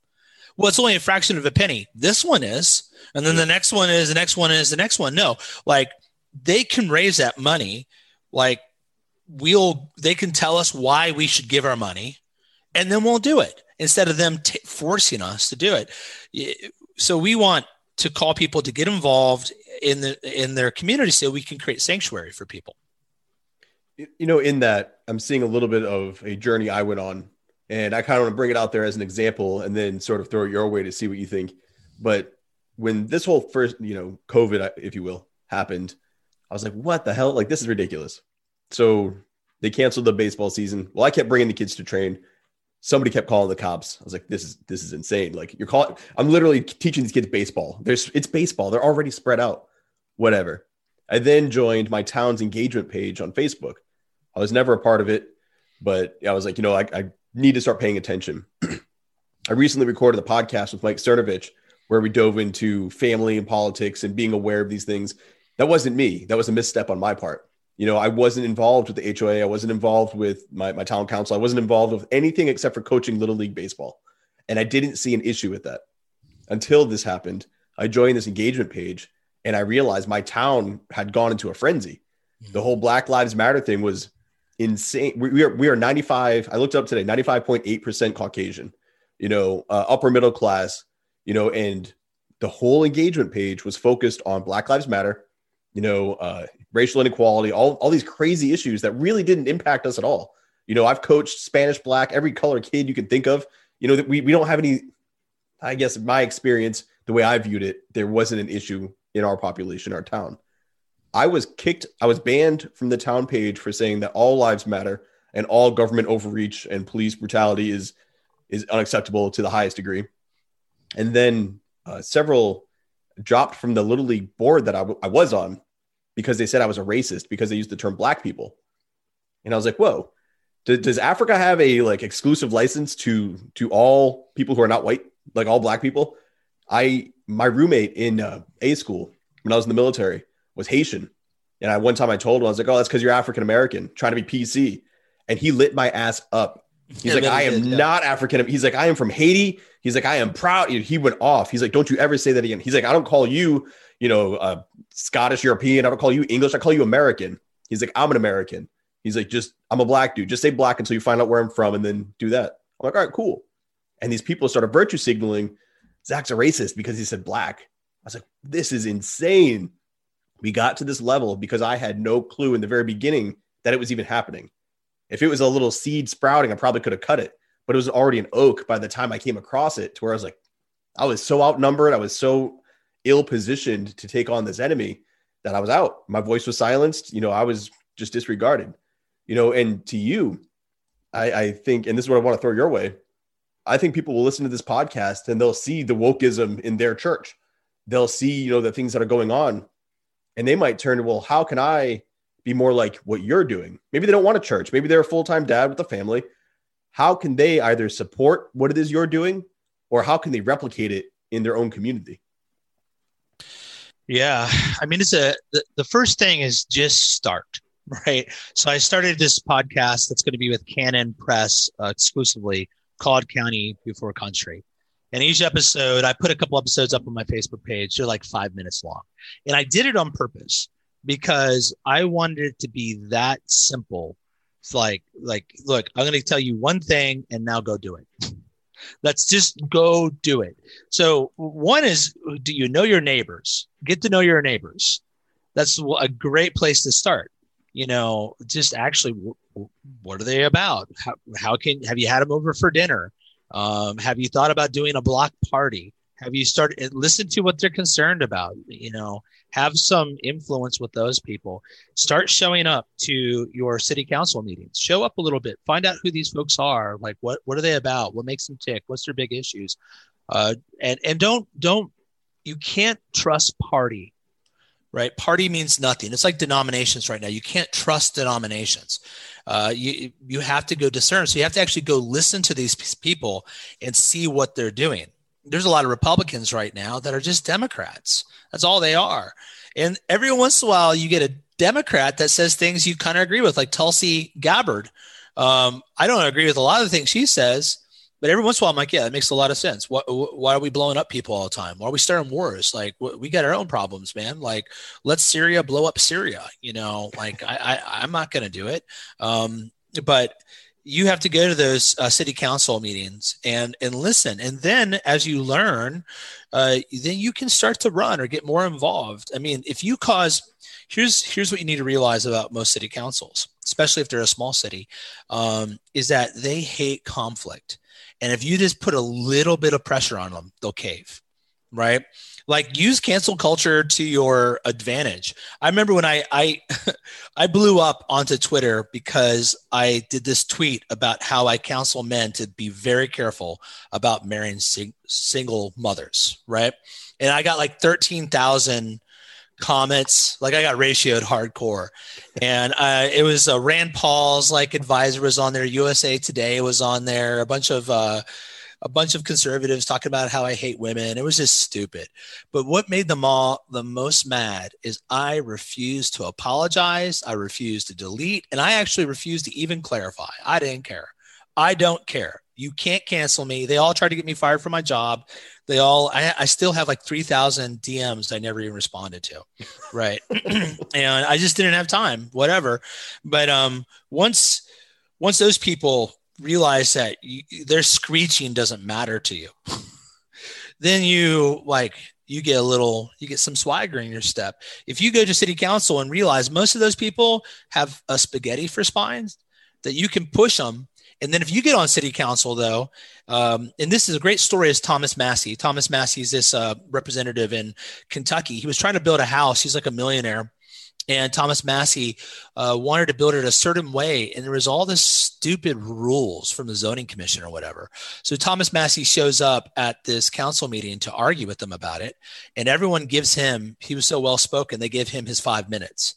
Well, it's only a fraction of a penny. This one is, and then the next one is, the next one is, the next one. No, like they can raise that money like we'll they can tell us why we should give our money and then we'll do it instead of them t- forcing us to do it so we want to call people to get involved in the in their community so we can create sanctuary for people you know in that i'm seeing a little bit of a journey i went on and i kind of want to bring it out there as an example and then sort of throw it your way to see what you think but when this whole first you know covid uh, if you will happened i was like what the hell like this is ridiculous so they canceled the baseball season. Well, I kept bringing the kids to train. Somebody kept calling the cops. I was like, "This is this is insane!" Like you're calling. I'm literally teaching these kids baseball. There's it's baseball. They're already spread out. Whatever. I then joined my town's engagement page on Facebook. I was never a part of it, but I was like, you know, I, I need to start paying attention. I recently recorded a podcast with Mike Cernovich where we dove into family and politics and being aware of these things. That wasn't me. That was a misstep on my part you know, I wasn't involved with the HOA. I wasn't involved with my, my town council. I wasn't involved with anything except for coaching little league baseball. And I didn't see an issue with that until this happened. I joined this engagement page and I realized my town had gone into a frenzy. Mm-hmm. The whole Black Lives Matter thing was insane. We, we, are, we are 95. I looked up today, 95.8% Caucasian, you know, uh, upper middle class, you know, and the whole engagement page was focused on Black Lives Matter, you know, uh, racial inequality, all, all these crazy issues that really didn't impact us at all. You know, I've coached Spanish, black, every color kid you can think of. You know, that we, we don't have any, I guess, my experience, the way I viewed it, there wasn't an issue in our population, our town. I was kicked, I was banned from the town page for saying that all lives matter and all government overreach and police brutality is is unacceptable to the highest degree. And then uh, several dropped from the little league board that I, w- I was on because they said I was a racist because they used the term black people. And I was like, whoa, does, does Africa have a like exclusive license to to all people who are not white, like all black people? I my roommate in uh, A school when I was in the military was Haitian, and I one time I told him I was like, oh, that's because you're African American, trying to be PC, and he lit my ass up. He's yeah, like, I am yeah. not African. He's like, I am from Haiti. He's like, I am proud. He went off. He's like, don't you ever say that again. He's like, I don't call you you know, uh, Scottish European. I don't call you English. I call you American. He's like, I'm an American. He's like, just, I'm a black dude. Just say black until you find out where I'm from and then do that. I'm like, all right, cool. And these people started virtue signaling Zac's a racist because he said black. I was like, this is insane. We got to this level because I had no clue in the very beginning that it was even happening. If it was a little seed sprouting, I probably could have cut it, but it was already an oak by the time I came across it to where I was like, I was so outnumbered. I was so ill positioned to take on this enemy that I was out. My voice was silenced. You know, I was just disregarded. You know, and to you, I, I think, and this is what I want to throw your way. I think people will listen to this podcast and they'll see the wokeism in their church. They'll see, you know, the things that are going on, and they might turn, to, well, how can I be more like what you're doing? Maybe they don't want a church. Maybe they're a full time dad with a family. How can they either support what it is you're doing, or how can they replicate it in their own community? Yeah. I mean, it's a, the, the first thing is just start, right? So I started this podcast that's going to be with Canon Press uh, exclusively called County Before Country. And each episode, I put a couple episodes up on my Facebook page. They're like five minutes long. And I did it on purpose because I wanted it to be that simple. It's like, like, look, I'm going to tell you one thing and now go do it. Let's just go do it. So one is, do you know your neighbors? Get to know your neighbors. That's a great place to start. You know, just actually, what are they about? How, how can have you had them over for dinner? Um, have you thought about doing a block party? Have you started listen to what they're concerned about? You know, have some influence with those people. Start showing up to your city council meetings. Show up a little bit. Find out who these folks are. Like what what are they about? What makes them tick? What's their big issues? Uh, and and don't don't you can't trust party right? Party means nothing. It's like denominations right now. You can't trust denominations. Uh, you you have to go discern. So you have to actually go listen to these people and see what they're doing. There's a lot of Republicans right now that are just Democrats. That's all they are. And every once in a while, you get a Democrat that says things you kind of agree with, like Tulsi Gabbard. Um, I don't agree with a lot of the things she says, but every once in a while, I'm like, yeah, that makes a lot of sense. What, why are we blowing up people all the time? Why are we starting wars? Like, we got our own problems, man. Like, let Syria blow up Syria. You know, like I, I am not going to do it. Um, but you have to go to those uh, city council meetings and and listen, and then as you learn, uh, then you can start to run or get more involved. I mean, if you cause here's here's what you need to realize about most city councils, especially if they're a small city, um, is that they hate conflict and if you just put a little bit of pressure on them, they'll cave, right? Like use cancel culture to your advantage. I remember when I I I blew up onto Twitter because I did this tweet about how I counsel men to be very careful about marrying sing- single mothers, right? And I got like 13,000 comments. Like I got ratioed hardcore, and uh, it was uh, Rand Paul's like advisor was on there. USA Today was on there. A bunch of uh, a bunch of conservatives talking about how I hate women. It was just stupid. But what made them all the most mad is I refused to apologize. I refused to delete, and I actually refused to even clarify. I didn't care. I don't care. You can't cancel me. They all tried to get me fired from my job they all I, I still have like 3000 dms i never even responded to right and i just didn't have time whatever but um once once those people realize that you, their screeching doesn't matter to you then you like you get a little you get some swagger in your step if you go to city council and realize most of those people have a spaghetti for spines that you can push them and then if you get on city council, though, um, and this is a great story, is Thomas Massie. Thomas Massie is this uh, representative in Kentucky. He was trying to build a house. He's like a millionaire. And Thomas Massie uh, wanted to build it a certain way. And there was all this stupid rules from the zoning commission or whatever. So Thomas Massie shows up at this council meeting to argue with them about it. And everyone gives him, he was so well spoken, they give him his five minutes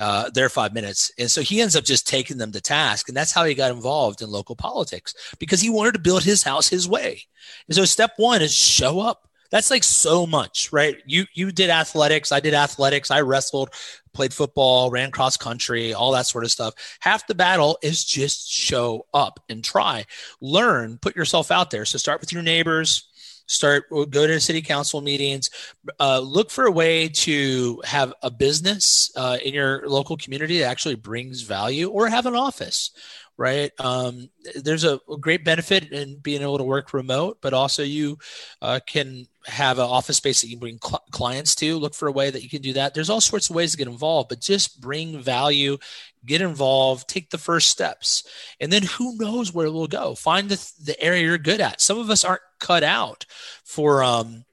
uh, their five minutes. And so he ends up just taking them to task. And that's how he got involved in local politics because he wanted to build his house his way. And so step one is show up. That's like so much, right? You you did athletics, I did athletics, I wrestled, played football, ran cross country, all that sort of stuff. Half the battle is just show up and try. Learn, put yourself out there. So start with your neighbors, start go to city council meetings uh, look for a way to have a business uh, in your local community that actually brings value or have an office right? Um, there's a, great benefit in being able to work remote but also you uh, can have an office space that you bring cl- clients to look for a way that you can do that. There's all sorts of ways to get involved but just bring value get involved take the first steps. And then who knows where we'll go. Find the, the area you're good at. Some of us aren't cut out for um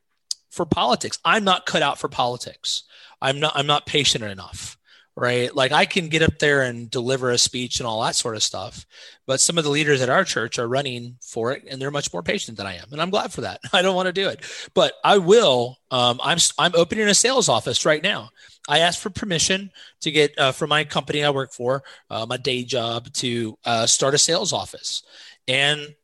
for politics. I'm not cut out for politics. I'm not i'm not patient enough right? Like I can get up there and deliver a speech and all that sort of stuff. But some of the leaders at our church are running for it and they're much more patient than I am. And I'm glad for that. I don't want to do it, but I will. Um, I'm, I'm opening a sales office right now. I asked for permission to get uh, for my company I work for, uh, my day job, to uh, start a sales office. And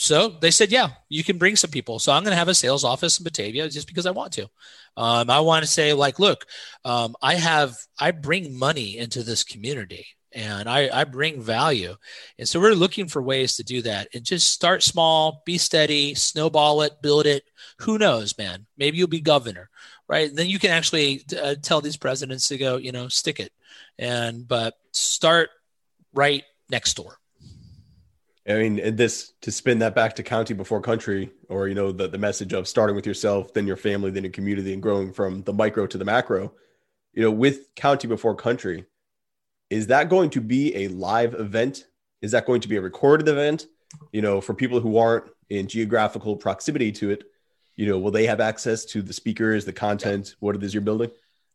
so they said, yeah, you can bring some people. So I'm going to have a sales office in Batavia just because I want to. Um, I want to say, like, look, um, I have, I bring money into this community and I, I bring value. And so we're looking for ways to do that and just start small, be steady, snowball it, build it. Who knows, man? Maybe you'll be governor, right? Then you can actually uh, tell these presidents to go, you know, stick it. And, but start right next door. I mean, this to spin that back to county before country, or you know, the the message of starting with yourself, then your family, then your community, and growing from the micro to the macro. You know, with county before country, is that going to be a live event? Is that going to be a recorded event? you know, for people who aren't in geographical proximity to it, you know, will they have access to the speakers, the content, what it is you're building?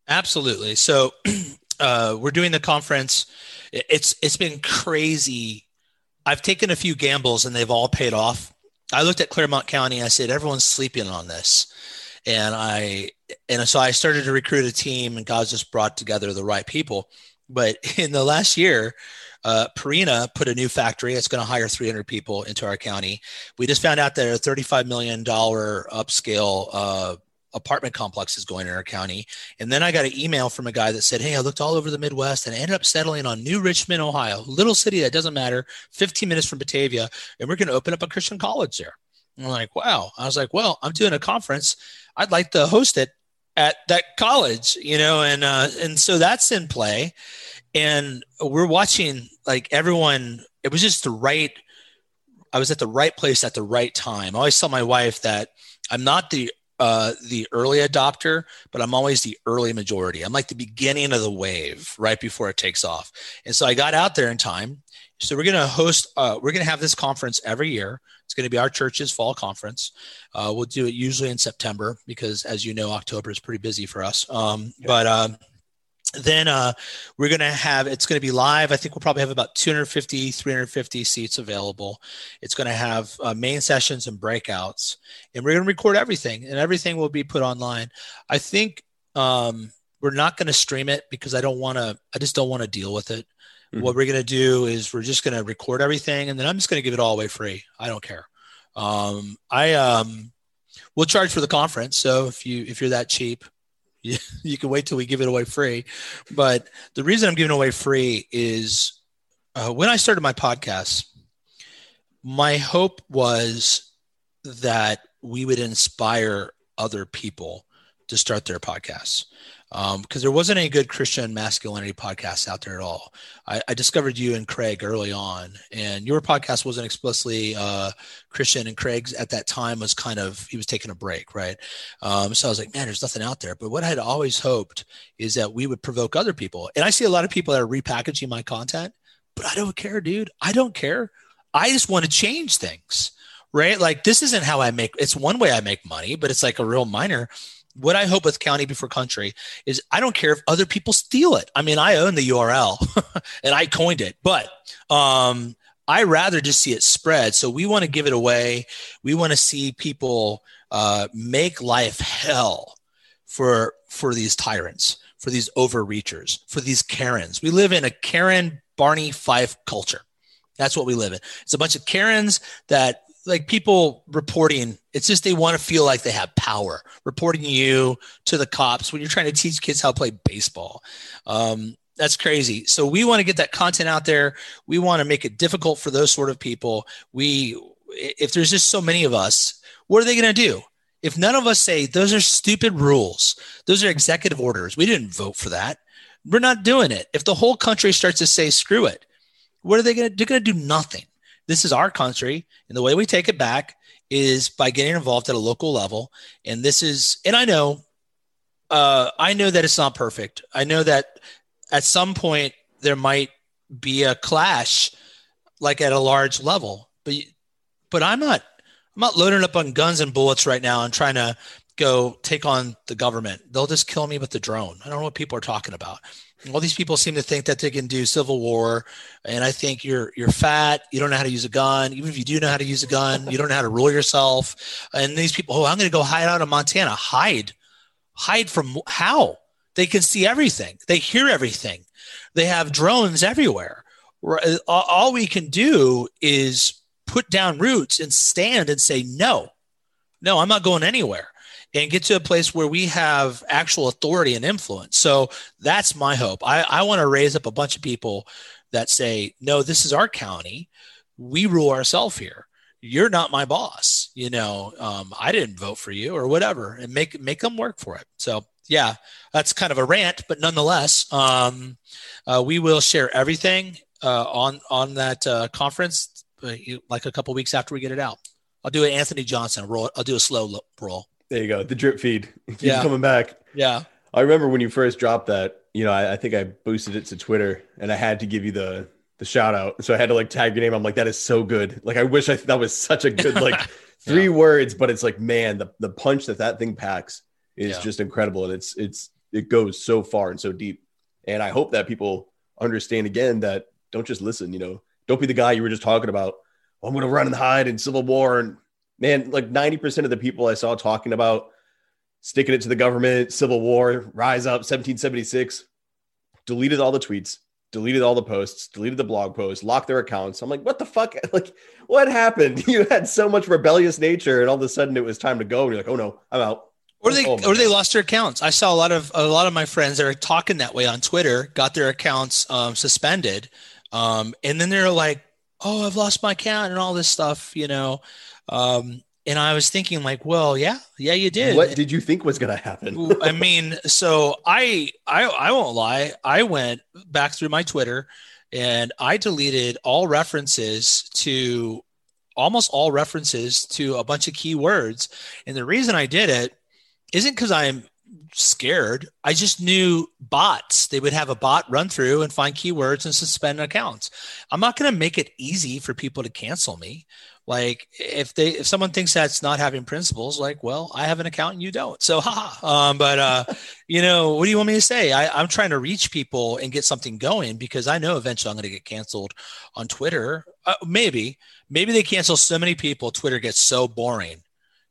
Absolutely. So uh, we're doing the conference. It's it's been crazy. I've taken a few gambles and they've all paid off. I looked at Clermont County. I said everyone's sleeping on this, and I and so I started to recruit a team, and God just brought together the right people. But in the last year, uh, put a new factory. It's going to hire 300 people into our county. We just found out that a 35 million dollar upscale uh, apartment complexes going in our county. And then I got an email from a guy that said, Hey, I looked all over the Midwest and I ended up settling on New Richmond, Ohio, little city that doesn't matter, 15 minutes from Batavia. And we're going to open up a Christian college there. And I'm like, wow. I was like, well, I'm doing a conference. I'd like to host it at that college, you know, and, uh, and so that's in play. And we're watching like everyone, it was just the right, I was at the right place at the right time. I always tell my wife that I'm not the uh, the early adopter, but I'm always the early majority. I'm like the beginning of the wave right before it takes off. And so I got out there in time. So we're going to host, uh, we're going to have this conference every year. It's going to be our church's fall conference. Uh, we'll do it usually in September because, as you know, October is pretty busy for us. Um, yeah. But um, then uh, we're going to have it's going to be live. I think we'll probably have about 250 350 seats available. It's going to have uh, main sessions and breakouts and we're going to record everything and everything will be put online. I think um, we're not going to stream it because i don't want to i just don't want to deal with it. Mm-hmm. what we're going to do is we're just going to record everything and then i'm just going to give it all away free. I don't care. Um, i um, we'll charge for the conference so if you if you're that cheap you, can wait till we give it away free. But the reason I'm giving away free is uh, when I started my podcast, my hope was that we would inspire other people to start their podcasts because um, there wasn't any good Christian masculinity podcasts out there at all. I, I, discovered you and Craig early on, and your podcast wasn't explicitly uh, Christian, and Craig's at that time was kind of he was taking a break, right? Um, so I was like, man, there's nothing out there. But what I had always hoped is that we would provoke other people, and I see a lot of people that are repackaging my content, but I don't care, dude. I don't care. I just want to change things right? Like this isn't how I make it's one way I make money, but it's like a real minor what I hope with county before country is I don't care if other people steal it. I mean, I own the URL and I coined it, but um, I rather just see it spread. So we want to give it away. We want to see people uh, make life hell for for these tyrants, for these overreachers, for these Karens. We live in a Karen Barney Fife culture. That's what we live in. It's a bunch of Karens that like people reporting it's just they want to feel like they have power. Reporting you to the cops when you're trying to teach kids how to play baseball. Um, that's crazy. So we want to get that content out there. We want to make it difficult for those sort of people. We if there's just so many of us what are they going to do? If none of us say those are stupid rules. Those are executive orders. We didn't vote for that. We're not doing it. If the whole country starts to say screw it what are they going to they're going to do nothing this is our country. And the way we take it back is by getting involved at a local level. And this is, and I know, uh, I know that it's not perfect. I know that at some point there might be a clash, like at a large level. But, but I'm not, I'm not loading up on guns and bullets right now and trying to go take on the government. They'll just kill me with the drone. I don't know what people are talking about all these people seem to think that they can do civil war and i think you're you're fat you don't know how to use a gun even if you do know how to use a gun you don't know how to rule yourself. And these people oh i'm going to go hide out in montana. Hide. Hide from how? They can see everything. They hear everything. They have drones everywhere. All we can do is put down roots and stand and say no. No i'm not going anywhere and get to a place where we have actual authority and influence. So that's my hope. I, I want to raise up a bunch of people that say, no, this is our county. We rule ourselves here. You're not my boss. You know, um, I didn't vote for you or whatever, and make make them work for it. So yeah, that's kind of a rant, but nonetheless, um, uh, we will share everything uh, on on that uh, conference, uh, like a couple weeks after we get it out. I'll do an Anthony Johnson roll. I'll do a slow roll. There you go. The drip feed keeps yeah. coming back. Yeah. I remember when you first dropped that, you know, I, I, think I boosted it to Twitter and I had to give you the the shout out. So I had to like tag your name. I'm like, that is so good. Like, I wish I that was such a good like three yeah. words, but it's like, man, the the punch that that thing packs is yeah. just incredible, and it's it's it goes so far and so deep. And I hope that people understand again that don't just listen. You know, don't be the guy you were just talking about. Oh, I'm going to run and hide in Civil War, and man, like 90 percent of the people I saw talking about sticking it to the government, Civil War, Rise Up, 1776, deleted all the tweets deleted all the posts, deleted the blog posts, locked their accounts. I'm like, what the fuck? Like, what happened? You had so much rebellious nature, and all of a sudden it was time to go. And you're like, oh no, I'm out. Or they oh, or they lost their accounts. I saw a lot of a lot of my friends that are talking that way on Twitter got their accounts um, suspended, um, and then they're like, "Oh, I've lost my account and all this stuff," you know. Um, and I was thinking, like, well, yeah, yeah, you did. What did you think was going to happen? I mean, so I, I, I won't lie. I went back through my Twitter, and I deleted all references to, almost all references to a bunch of keywords. And the reason I did it isn't because I'm scared. I just knew bots. They would have a bot run through and find keywords and suspend accounts. I'm not going to make it easy for people to cancel me like if they if someone thinks that's not having principles like well i have an account and you don't. So haha um, but uh you know what do you want me to say? I, i'm trying to reach people and get something going because i know eventually i'm going to get canceled on twitter. Uh, maybe maybe they cancel so many people twitter gets so boring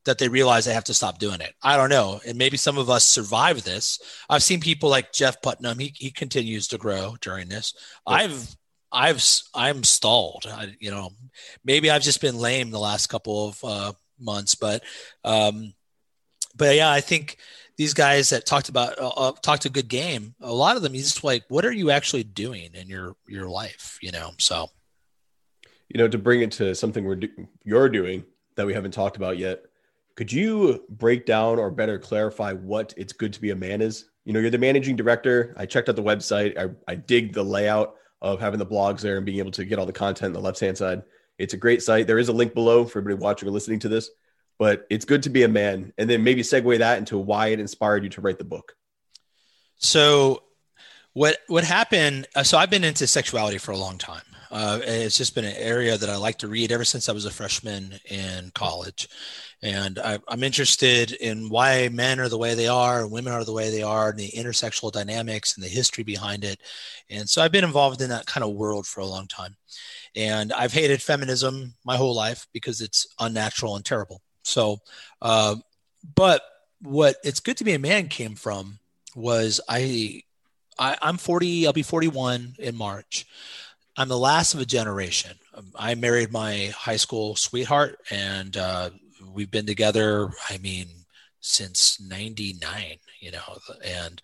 that they realize they have to stop doing it. I don't know. And maybe some of us survive this. I've seen people like jeff putnam he, he continues to grow during this. I've I've I'm stalled. I, you know, maybe I've just been lame the last couple of uh, months, but um, but yeah, I think these guys that talked about uh, uh, talked a good game. A lot of them, he's just like, what are you actually doing in your your life? You know, so you know, to bring it to something we're do- you're doing that we haven't talked about yet. Could you break down or better clarify what it's good to be a man is? You know, you're the managing director. I checked out the website. I, I dig the layout of having the blogs there and being able to get all the content on the left hand side. It's a great site. There is a link below for everybody watching or listening to this, but it's good to be a man. And then maybe segue that into why it inspired you to write the book. So, what what happened? Uh, so I've been into sexuality for a long time. Uh, it's just been an area that I like to read ever since I was a freshman in college. And I, am interested in why men are the way they are and women are the way they are and the intersexual dynamics and the history behind it. And so I've been involved in that kind of world for a long time. And I've hated feminism my whole life because it's unnatural and terrible. So, uh, but what it's good to be a man came from was I, I I'm 40, I'll be 41 in March. I'm the last of a generation. I married my high school sweetheart, and uh, we've been together. I mean, since '99, you know, and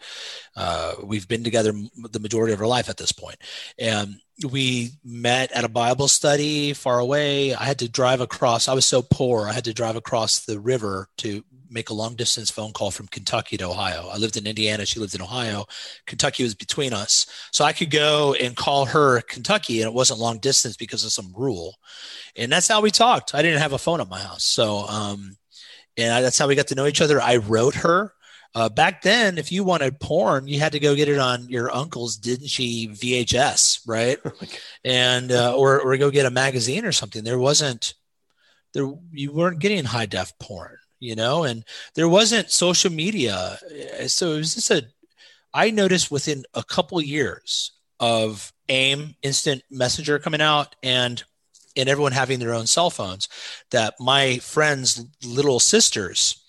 uh, we've been together the majority of our life at this point. And we met at a Bible study far away. I had to drive across. I was so poor. I had to drive across the river to make a long distance phone call from Kentucky to Ohio. I lived in Indiana, she lived in Ohio. Kentucky was between us. So I could go and call her Kentucky and it wasn't long distance because of some rule. And that's how we talked. I didn't have a phone at my house. So um and I, that's how we got to know each other. I wrote her. Uh, back then, if you wanted porn, you had to go get it on your uncle's didn't she VHS, right? and uh, or or go get a magazine or something. There wasn't there you weren't getting high def porn you know, and there wasn't social media. Eh, so it was just a, I noticed within a couple years of AIM instant messenger coming out and and everyone having their own cell phones that my friends little sisters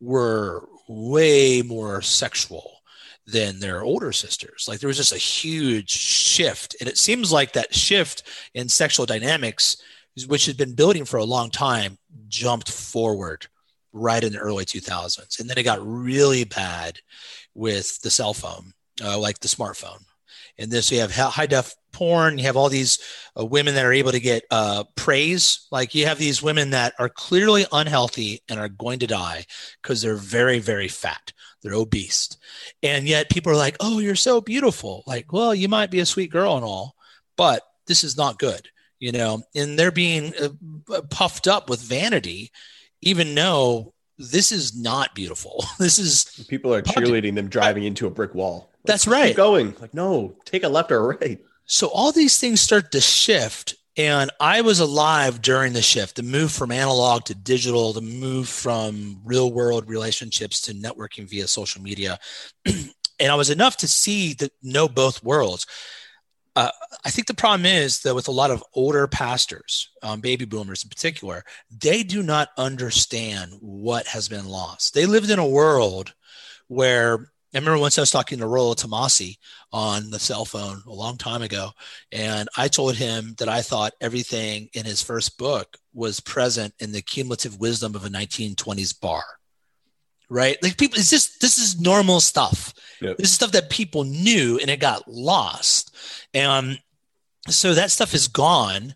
were way more sexual than their older sisters like there was just a huge shift and it seems like that shift in sexual dynamics which had been building for a long time jumped forward right in the early 2000s. And then it got really bad with the cell phone, uh, like the smartphone. And this, you have high def porn, you have all these uh, women that are able to get uh, praise. Like you have these women that are clearly unhealthy and are going to die because they're very, very fat. They're obese. And yet people are like, oh, you're so beautiful. Like, well, you might be a sweet girl and all, but this is not good, you know, and they're being uh, puffed up with vanity even know this is not beautiful. This is people are cheerleading them driving into a brick wall. Like, That's right. going like, no, take a left or a right. So all these things start to shift. And I was alive during the shift, the move from analog to digital, the move from real world relationships to networking via social media. and I was enough to see that know both worlds. Uh, I think the problem is that with a lot of older pastors, um, baby boomers in particular, they do not understand what has been lost. They lived in a world where I remember once I was talking to Rollo Tomassi on the cell phone a long time ago, and I told him that I thought everything in his first book was present in the cumulative wisdom of a 1920s bar right? Like people, it's just this is normal stuff. Yep. This is stuff that people knew and it got lost. And so that stuff is gone.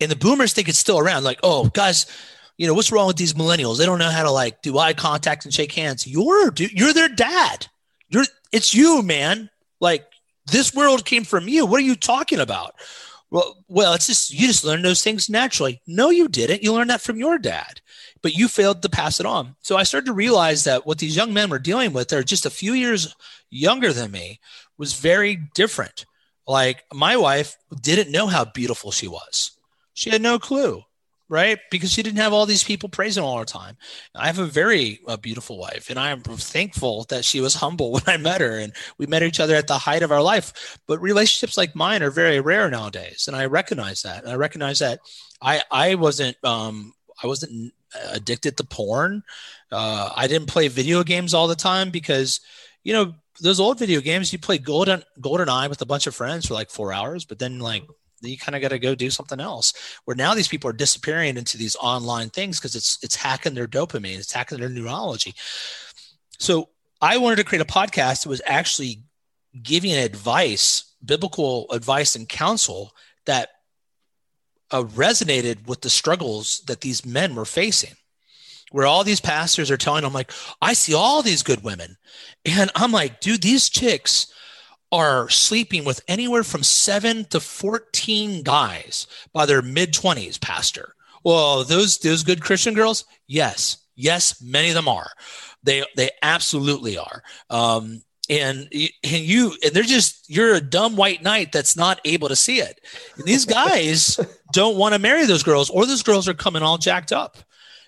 And the boomers think it's still around. Like, oh, guys, you know, what's wrong with these millennials? They don't know how to like do eye contact and shake hands. You're you're their dad. You're it's you, man. Like this world came from you. What are you talking about? Well, well, it's just you just learned those things naturally. No, you didn't. You learned that from your dad but you failed to pass it on. So I started to realize that what these young men were dealing with, they're just a few years younger than me, was very different. Like my wife didn't know how beautiful she was. She had no clue, right? Because she didn't have all these people praising all the time. I have a very uh, beautiful wife, and I'm thankful that she was humble when I met her, and we met each other at the height of our life. But relationships like mine are very rare nowadays, and I recognize that. And I recognize that I I wasn't um, I wasn't addicted to porn. Uh, I didn't play video games all the time because, you know, those old video games, you play Golden GoldenEye with a bunch of friends for like four hours, but then like you kind of got to go do something else. Where now these people are disappearing into these online things because it's it's hacking their dopamine, it's hacking their neurology. So I wanted to create a podcast that was actually giving advice, biblical advice and counsel that uh, resonated with the struggles that these men were facing where all these pastors are telling them like i see all these good women and i'm like dude these chicks are sleeping with anywhere from 7 to 14 guys by their mid 20s pastor. Well those those good christian girls yes. Yes many of them are. They they absolutely are. Um, and and you and they're just you're a dumb white knight that's not able to see it. And these guys don't want to marry those girls or those girls are coming all jacked up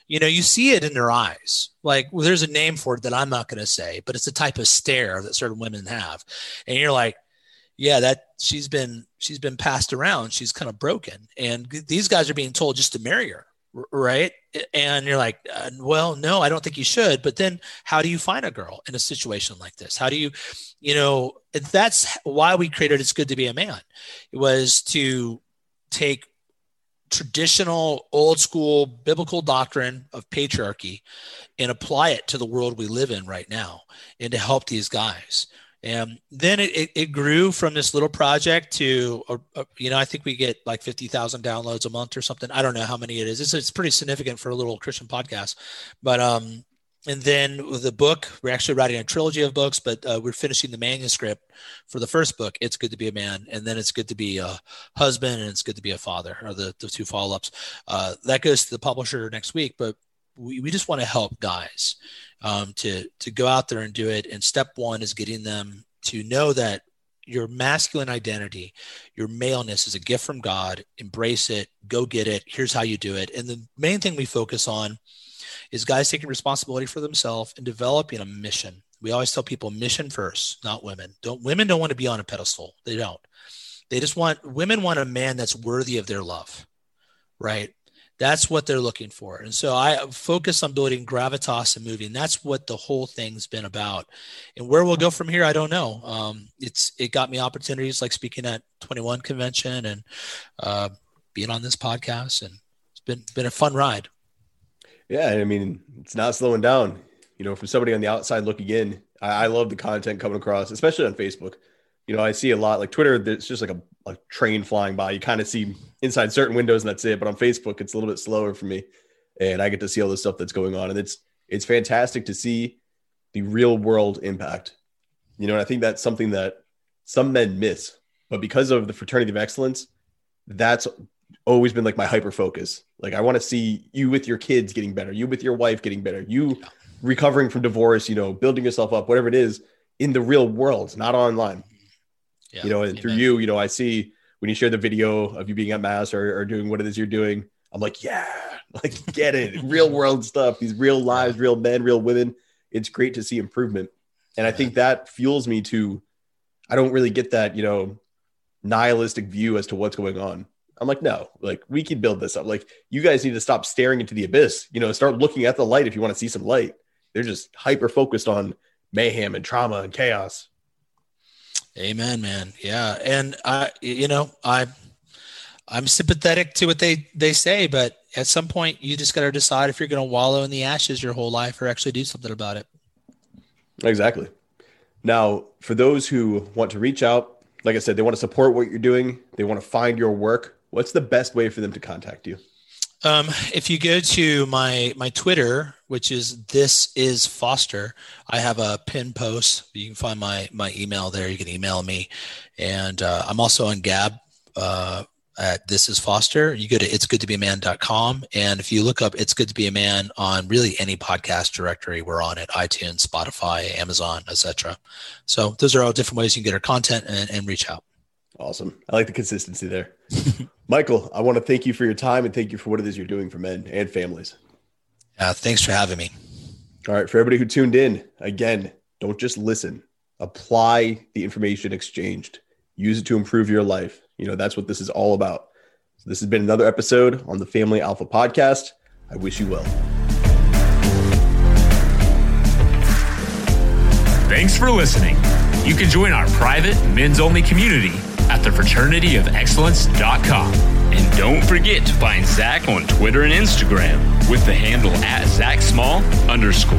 you know you see it in their eyes. Like well, there's a name for it that i'm not going to say but it's a type of stare that certain women have. And you're like yeah that she's been she's been passed around. She's kind of broken. And these guys are being told just to marry her right? And you're like uh, well no i don't think you should. But then how do you find a girl in a situation like this? How do you you know that's why we created it's good to be a man it was to take traditional old school biblical doctrine of patriarchy and apply it to the world we live in right now and to help these guys and then it, it, grew from this little project to, uh, uh, you know, I think we get like 50,000 downloads a month or something. I don't know how many it is. It's, it's pretty significant for a little Christian podcast. But, um, and then the book, we're actually writing a trilogy of books, but uh, we're finishing the manuscript for the first book. It's good to be a man, and then it's good to be a husband, and it's good to be a father, are the, the two follow ups. Uh, that goes to the publisher next week, but we, we just want to help guys um, to to go out there and do it. And step one is getting them to know that your masculine identity, your maleness is a gift from God. Embrace it, go get it. Here's how you do it. And the main thing we focus on is guys taking responsibility for themselves and developing a mission. We always tell people mission first, not women. Don't women don't want to be on a pedestal. They don't. They just want women want a man that's worthy of their love. Right? That's what they're looking for. And so I focus on building gravitas and moving. That's what the whole thing's been about. And where we'll go from here, I don't know. Um, it's it got me opportunities like speaking at 21 convention and uh, being on this podcast, and it's been been a fun ride. Yeah, I mean, it's not slowing down. You know, from somebody on the outside looking in, I, I love the content coming across, especially on Facebook. You know, I see a lot like Twitter. It's just like a, a train flying by. You kind of see inside certain windows and that's it. But on Facebook, it's a little bit slower for me, and I get to see all the stuff that's going on, and it's it's fantastic to see the real world impact. You know, and I think that's something that some men miss, but because of the fraternity of excellence, that's always been like my hyper focus. Like I want to see you with your kids getting better, you with your wife getting better, you recovering from divorce, you know, building yourself up, whatever it is in the real world, not online. Yeah, you know, and through you, you know, I see when you share the video of you being at mass or, or doing what it is you're doing, I'm like, yeah, like get it, real world stuff. These real lives, real men, real women. It's great to see improvement, and I think that fuels me to. I don't really get that, you know, nihilistic view as to what's going on. I'm like, no, like we can build this up. Like you guys need to stop staring into the abyss. You know, start looking at the light if you want to see some light. They're just hyper focused on mayhem and trauma and chaos. Amen, man. Yeah, and I, you know, I, I'm sympathetic to what they they say, but at some point, you just got to decide if you're going to wallow in the ashes your whole life or actually do something about it. Exactly. Now, for those who want to reach out, like I said, they want to support what you're doing, they want to find your work. What's the best way for them to contact you? Um, if you go to my my Twitter, which is this is Foster, I have a pin post. You can find my my email there. You can email me, and uh, I'm also on Gab uh, at this is Foster. You go to it's good to be a man.com, and if you look up it's good to be a man on really any podcast directory, we're on it: iTunes, Spotify, Amazon, etc. So those are all different ways you can get our content and, and reach out. Awesome. I like the consistency there. Michael, I want to thank you for your time and thank you for what it is you're doing for men and families. Uh, thanks for having me. All right. For everybody who tuned in, again, don't just listen, apply the information exchanged, use it to improve your life. You know, that's what this is all about. So this has been another episode on the Family Alpha podcast. I wish you well. Thanks for listening. You can join our private men's only community at thefraternityofexcellence.com. And don't forget to find Zac on Twitter and Instagram with the handle at Zac Small underscore.